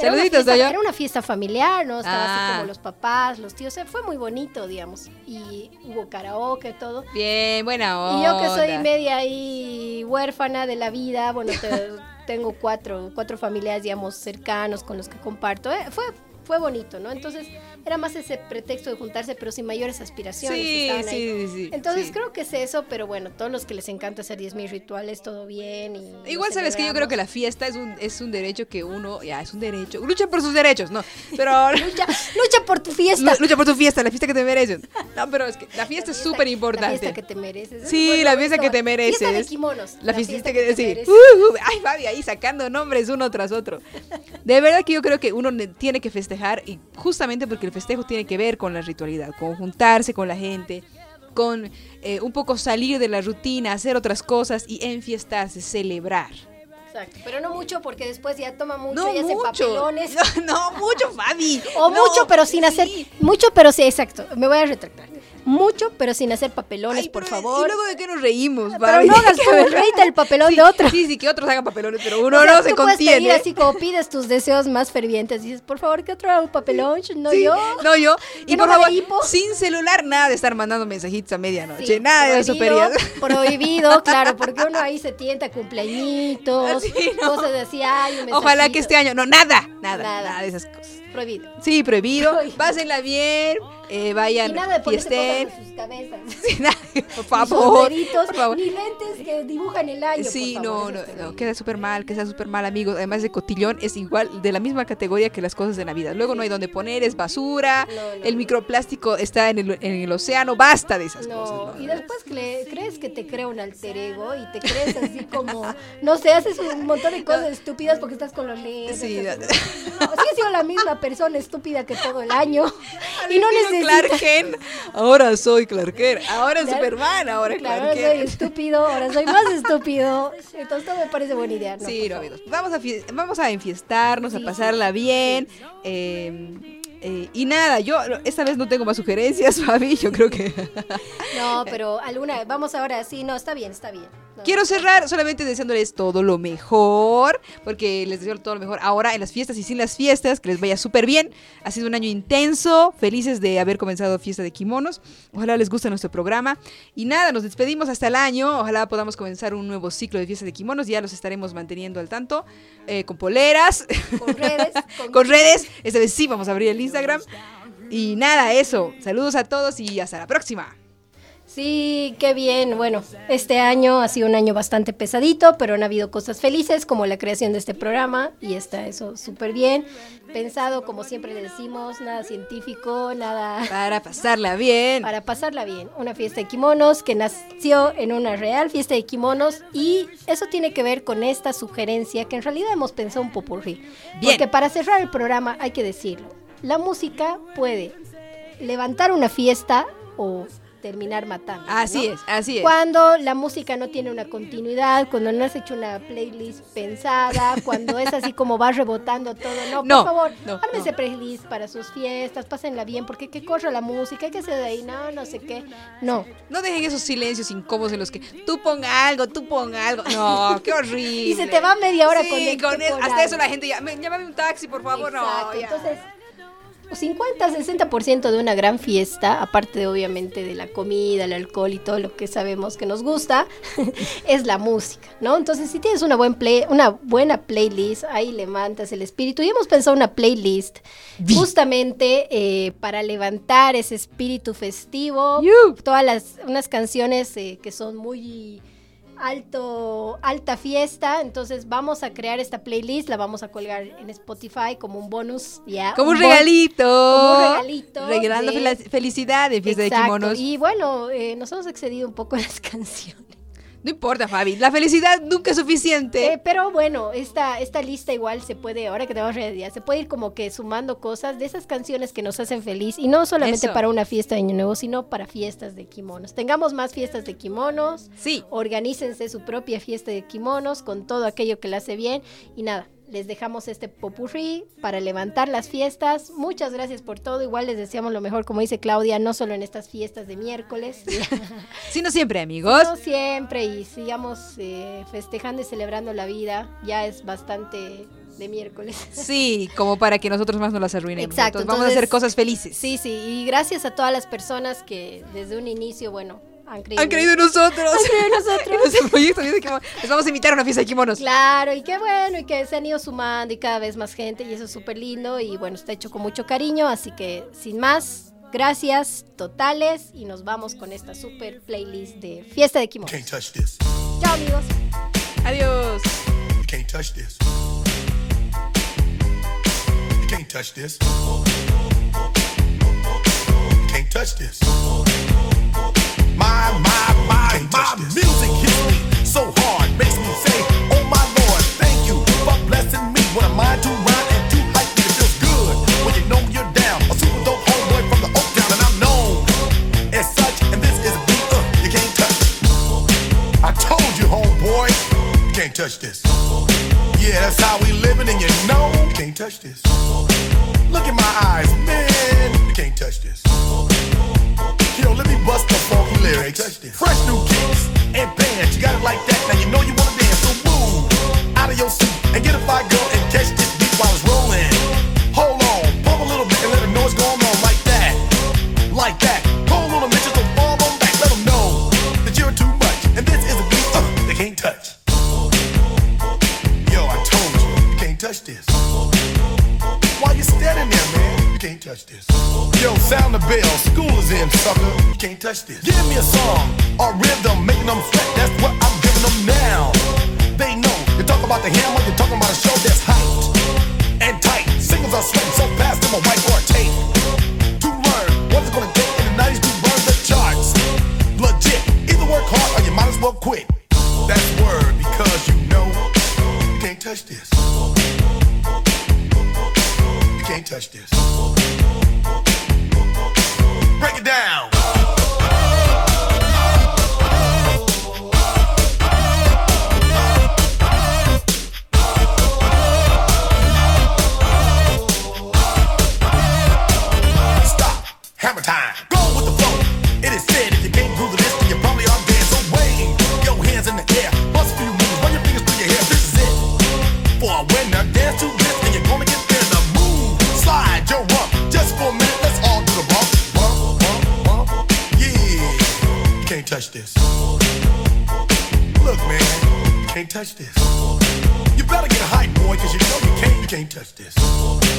Saluditos, Toño. Era una fiesta familiar, ¿no? Estaba Ah. así como los papás, los tíos. o sea, fue muy bonito, digamos. Y hubo karaoke, todo. Bien, buena onda. Y yo que soy media ahí huérfana de la vida, bueno, te- tengo cuatro, cuatro familiares, digamos, cercanos con los que comparto. eh, fue fue bonito, ¿no? Entonces era más ese pretexto de juntarse, pero sin mayores aspiraciones. Sí, estaban ahí. sí, sí, sí, Entonces sí. creo que es eso, pero bueno, todos los que les encanta hacer 10.000 rituales, todo bien. Y Igual sabes que yo creo que la fiesta es un, es un derecho que uno, ya, es un derecho. Lucha por sus derechos, ¿no? Pero Lucha, lucha por tu fiesta. Lu- lucha por tu fiesta, la fiesta que te mereces. No, pero es que la fiesta es La súper La importante. fiesta que te mereces. Sí, Bueno, la fiesta que te mereces. Fiesta de kimonos. La, fiesta que, te sí. mereces. Uh, uh, ay, Fabi, ahí sacando nombres uno tras otro. De verdad que yo creo que uno ne- tiene que festejar y justamente porque el festejo tiene que ver con la ritualidad, con juntarse con la gente, con eh, un poco salir de la rutina, hacer otras cosas y enfiestarse, celebrar. Exacto, pero no mucho porque después ya toma mucho No y hace mucho. papelones. No, no, mucho, Fabi. O No, mucho, pero sin hacer. Mucho, pero sí, exacto. Me voy a retractar. Mucho, pero sin hacer papelones, Ay, por pero, favor. ¿Y luego de qué nos reímos, Pero no hagas tú, reíte el papelón Sí, de otro. Sí, sí, que otros hagan papelones, pero uno O sea, no se tú pedir contiene. así como pides tus deseos más fervientes. Dices, por favor, que otro haga un papelón, no Sí, yo. No yo. Y no por favor, sin celular, nada de estar mandando mensajitos a medianoche. Nada de eso, prohibido, claro, porque uno ahí se tienta cumpleañitos, no. cosas así, ay, un Ojalá que este año. No, nada, nada, Nada. nada, de esas cosas. Prohibido. Sí, prohibido. Prohibido. Pásenla bien. Eh, vayan, Y nada de ponerse fiesten. cosas en sus cabezas. Sí, nada, por favor. sombreritos, Por favor. Ni lentes que dibujan el año. Sí, por no, favor, no, no, queda súper mal, queda súper mal, amigos. Además de cotillón, es igual, de la misma categoría que las cosas de Navidad. Luego no hay donde poner, es basura, No, no, el microplástico está en el, en el océano, basta de esas cosas. ¿no? y después cre- crees que te crea un alter ego y te crees así como, no sé, haces un montón de cosas estúpidas porque estás con los lentes. Sí, no. Sí he sido la misma persona estúpida que todo el año y no estilo Clark. Kent, ahora soy Clark Kent, ahora Claro. Superman, ahora Claro, ahora soy estúpido, ahora soy más estúpido. Entonces todo me parece buena idea. No, Sí, no. Vamos a, vamos a enfiestarnos, Sí, a pasarla bien. eh, eh, y nada, yo esta vez no tengo más sugerencias, Fabi. Yo creo que. No, pero alguna, vamos ahora, sí, no, está bien, está bien. Quiero cerrar solamente deseándoles todo lo mejor, porque les deseo todo lo mejor ahora en las fiestas y sin las fiestas, que les vaya súper bien. Ha sido un año intenso, felices de haber comenzado Fiesta de Kimonos. Ojalá les guste nuestro programa. Y nada, nos despedimos hasta el año. Ojalá podamos comenzar un nuevo ciclo de Fiesta de Kimonos. Ya los estaremos manteniendo al tanto, eh, con poleras, Con redes, con, con redes. Esta vez sí vamos a abrir el Instagram. Y nada, eso. Saludos a todos y hasta la próxima. Sí, qué bien. Bueno, este año ha sido un año bastante pesadito, pero han habido cosas felices como la creación de este programa y está eso súper bien. Pensado, como siempre le decimos, nada científico, nada Para pasarla bien. para pasarla bien. Una fiesta de kimonos que nació en una real fiesta de kimonos y eso tiene que ver con esta sugerencia que en realidad hemos pensado un popurrí. Bien. Porque para cerrar el programa hay que decirlo, la música puede levantar una fiesta o terminar matando. Así ¿no? es, así es. Cuando la música no tiene una continuidad, cuando no has hecho una playlist pensada, cuando es así como va rebotando todo, no, por favor, no, playlist para sus fiestas, pásenla bien, porque que corra la música, hay que hacer de ahí, no, no sé qué, no. No dejen esos silencios incómodos en los que tú ponga algo, tú ponga algo. No, qué horrible. Y se te va media hora Sí, con el- con el- con hasta algo. eso la gente ya, "Me- llámame un taxi, por favor. Exacto, No, ya. entonces 50-60% de una gran fiesta, aparte de, obviamente de la comida, el alcohol y todo lo que sabemos que nos gusta, es la música, ¿no? Entonces, si tienes una, buen play, una buena playlist, ahí levantas el espíritu. Y hemos pensado una playlist justamente eh, para levantar ese espíritu festivo. Todas las, unas canciones eh, que son muy alto, alta fiesta. Entonces vamos a crear esta playlist, la vamos a colgar en Spotify como un bonus, ya. Como un regalito. como un regalito Regalando de- fel- felicidad de fiesta Exacto, de kimonos. Y bueno, eh, nos hemos excedido un poco en las canciones. No importa, Fabi. La felicidad nunca es suficiente. Eh, pero bueno, esta, esta lista igual se puede, ahora que tenemos redes, ya, se puede ir como que sumando cosas de esas canciones que nos hacen feliz. Y no solamente Eso. para una fiesta de Año Nuevo, sino para fiestas de kimonos. Tengamos más fiestas de kimonos. sí. Organícense su propia fiesta de kimonos con todo aquello que le hace bien. Y nada, les dejamos este popurrí para levantar las fiestas. Muchas gracias por todo. Igual les deseamos lo mejor, como dice Claudia, no solo en estas fiestas de miércoles, Sino siempre, amigos. no siempre. Y sigamos eh, festejando y celebrando la vida. Ya es bastante de miércoles. Sí, como para que nosotros más no las arruinemos. Exacto, Entonces, vamos a hacer cosas felices. Sí, sí, y gracias a todas las personas que desde un inicio, bueno, han creído. En nosotros. Han creído en nosotros. en les vamos a invitar a una fiesta de kimonos. Claro, y qué bueno, y que se han ido sumando y cada vez más gente, y eso es súper lindo. Y bueno, está hecho con mucho cariño, así que sin más, gracias totales y nos vamos con esta super playlist de fiesta de kimonos. Can't touch this. Chao, amigos. Adiós. You can't touch this. You can't touch this. Can't touch this. My, my, my, my music hits me so hard, makes me say, Oh my Lord, thank you for blessing me. What am I to rhyme and do like me? It feels good when you know you're down. A super dope homeboy from the Oak and I'm known as such. And this is a beat uh, you can't touch. I told you, homeboy, you can't touch this. Yeah, that's how we living, and you know you can't touch this.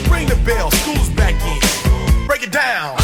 Ring the bell, school's back in. Break it down.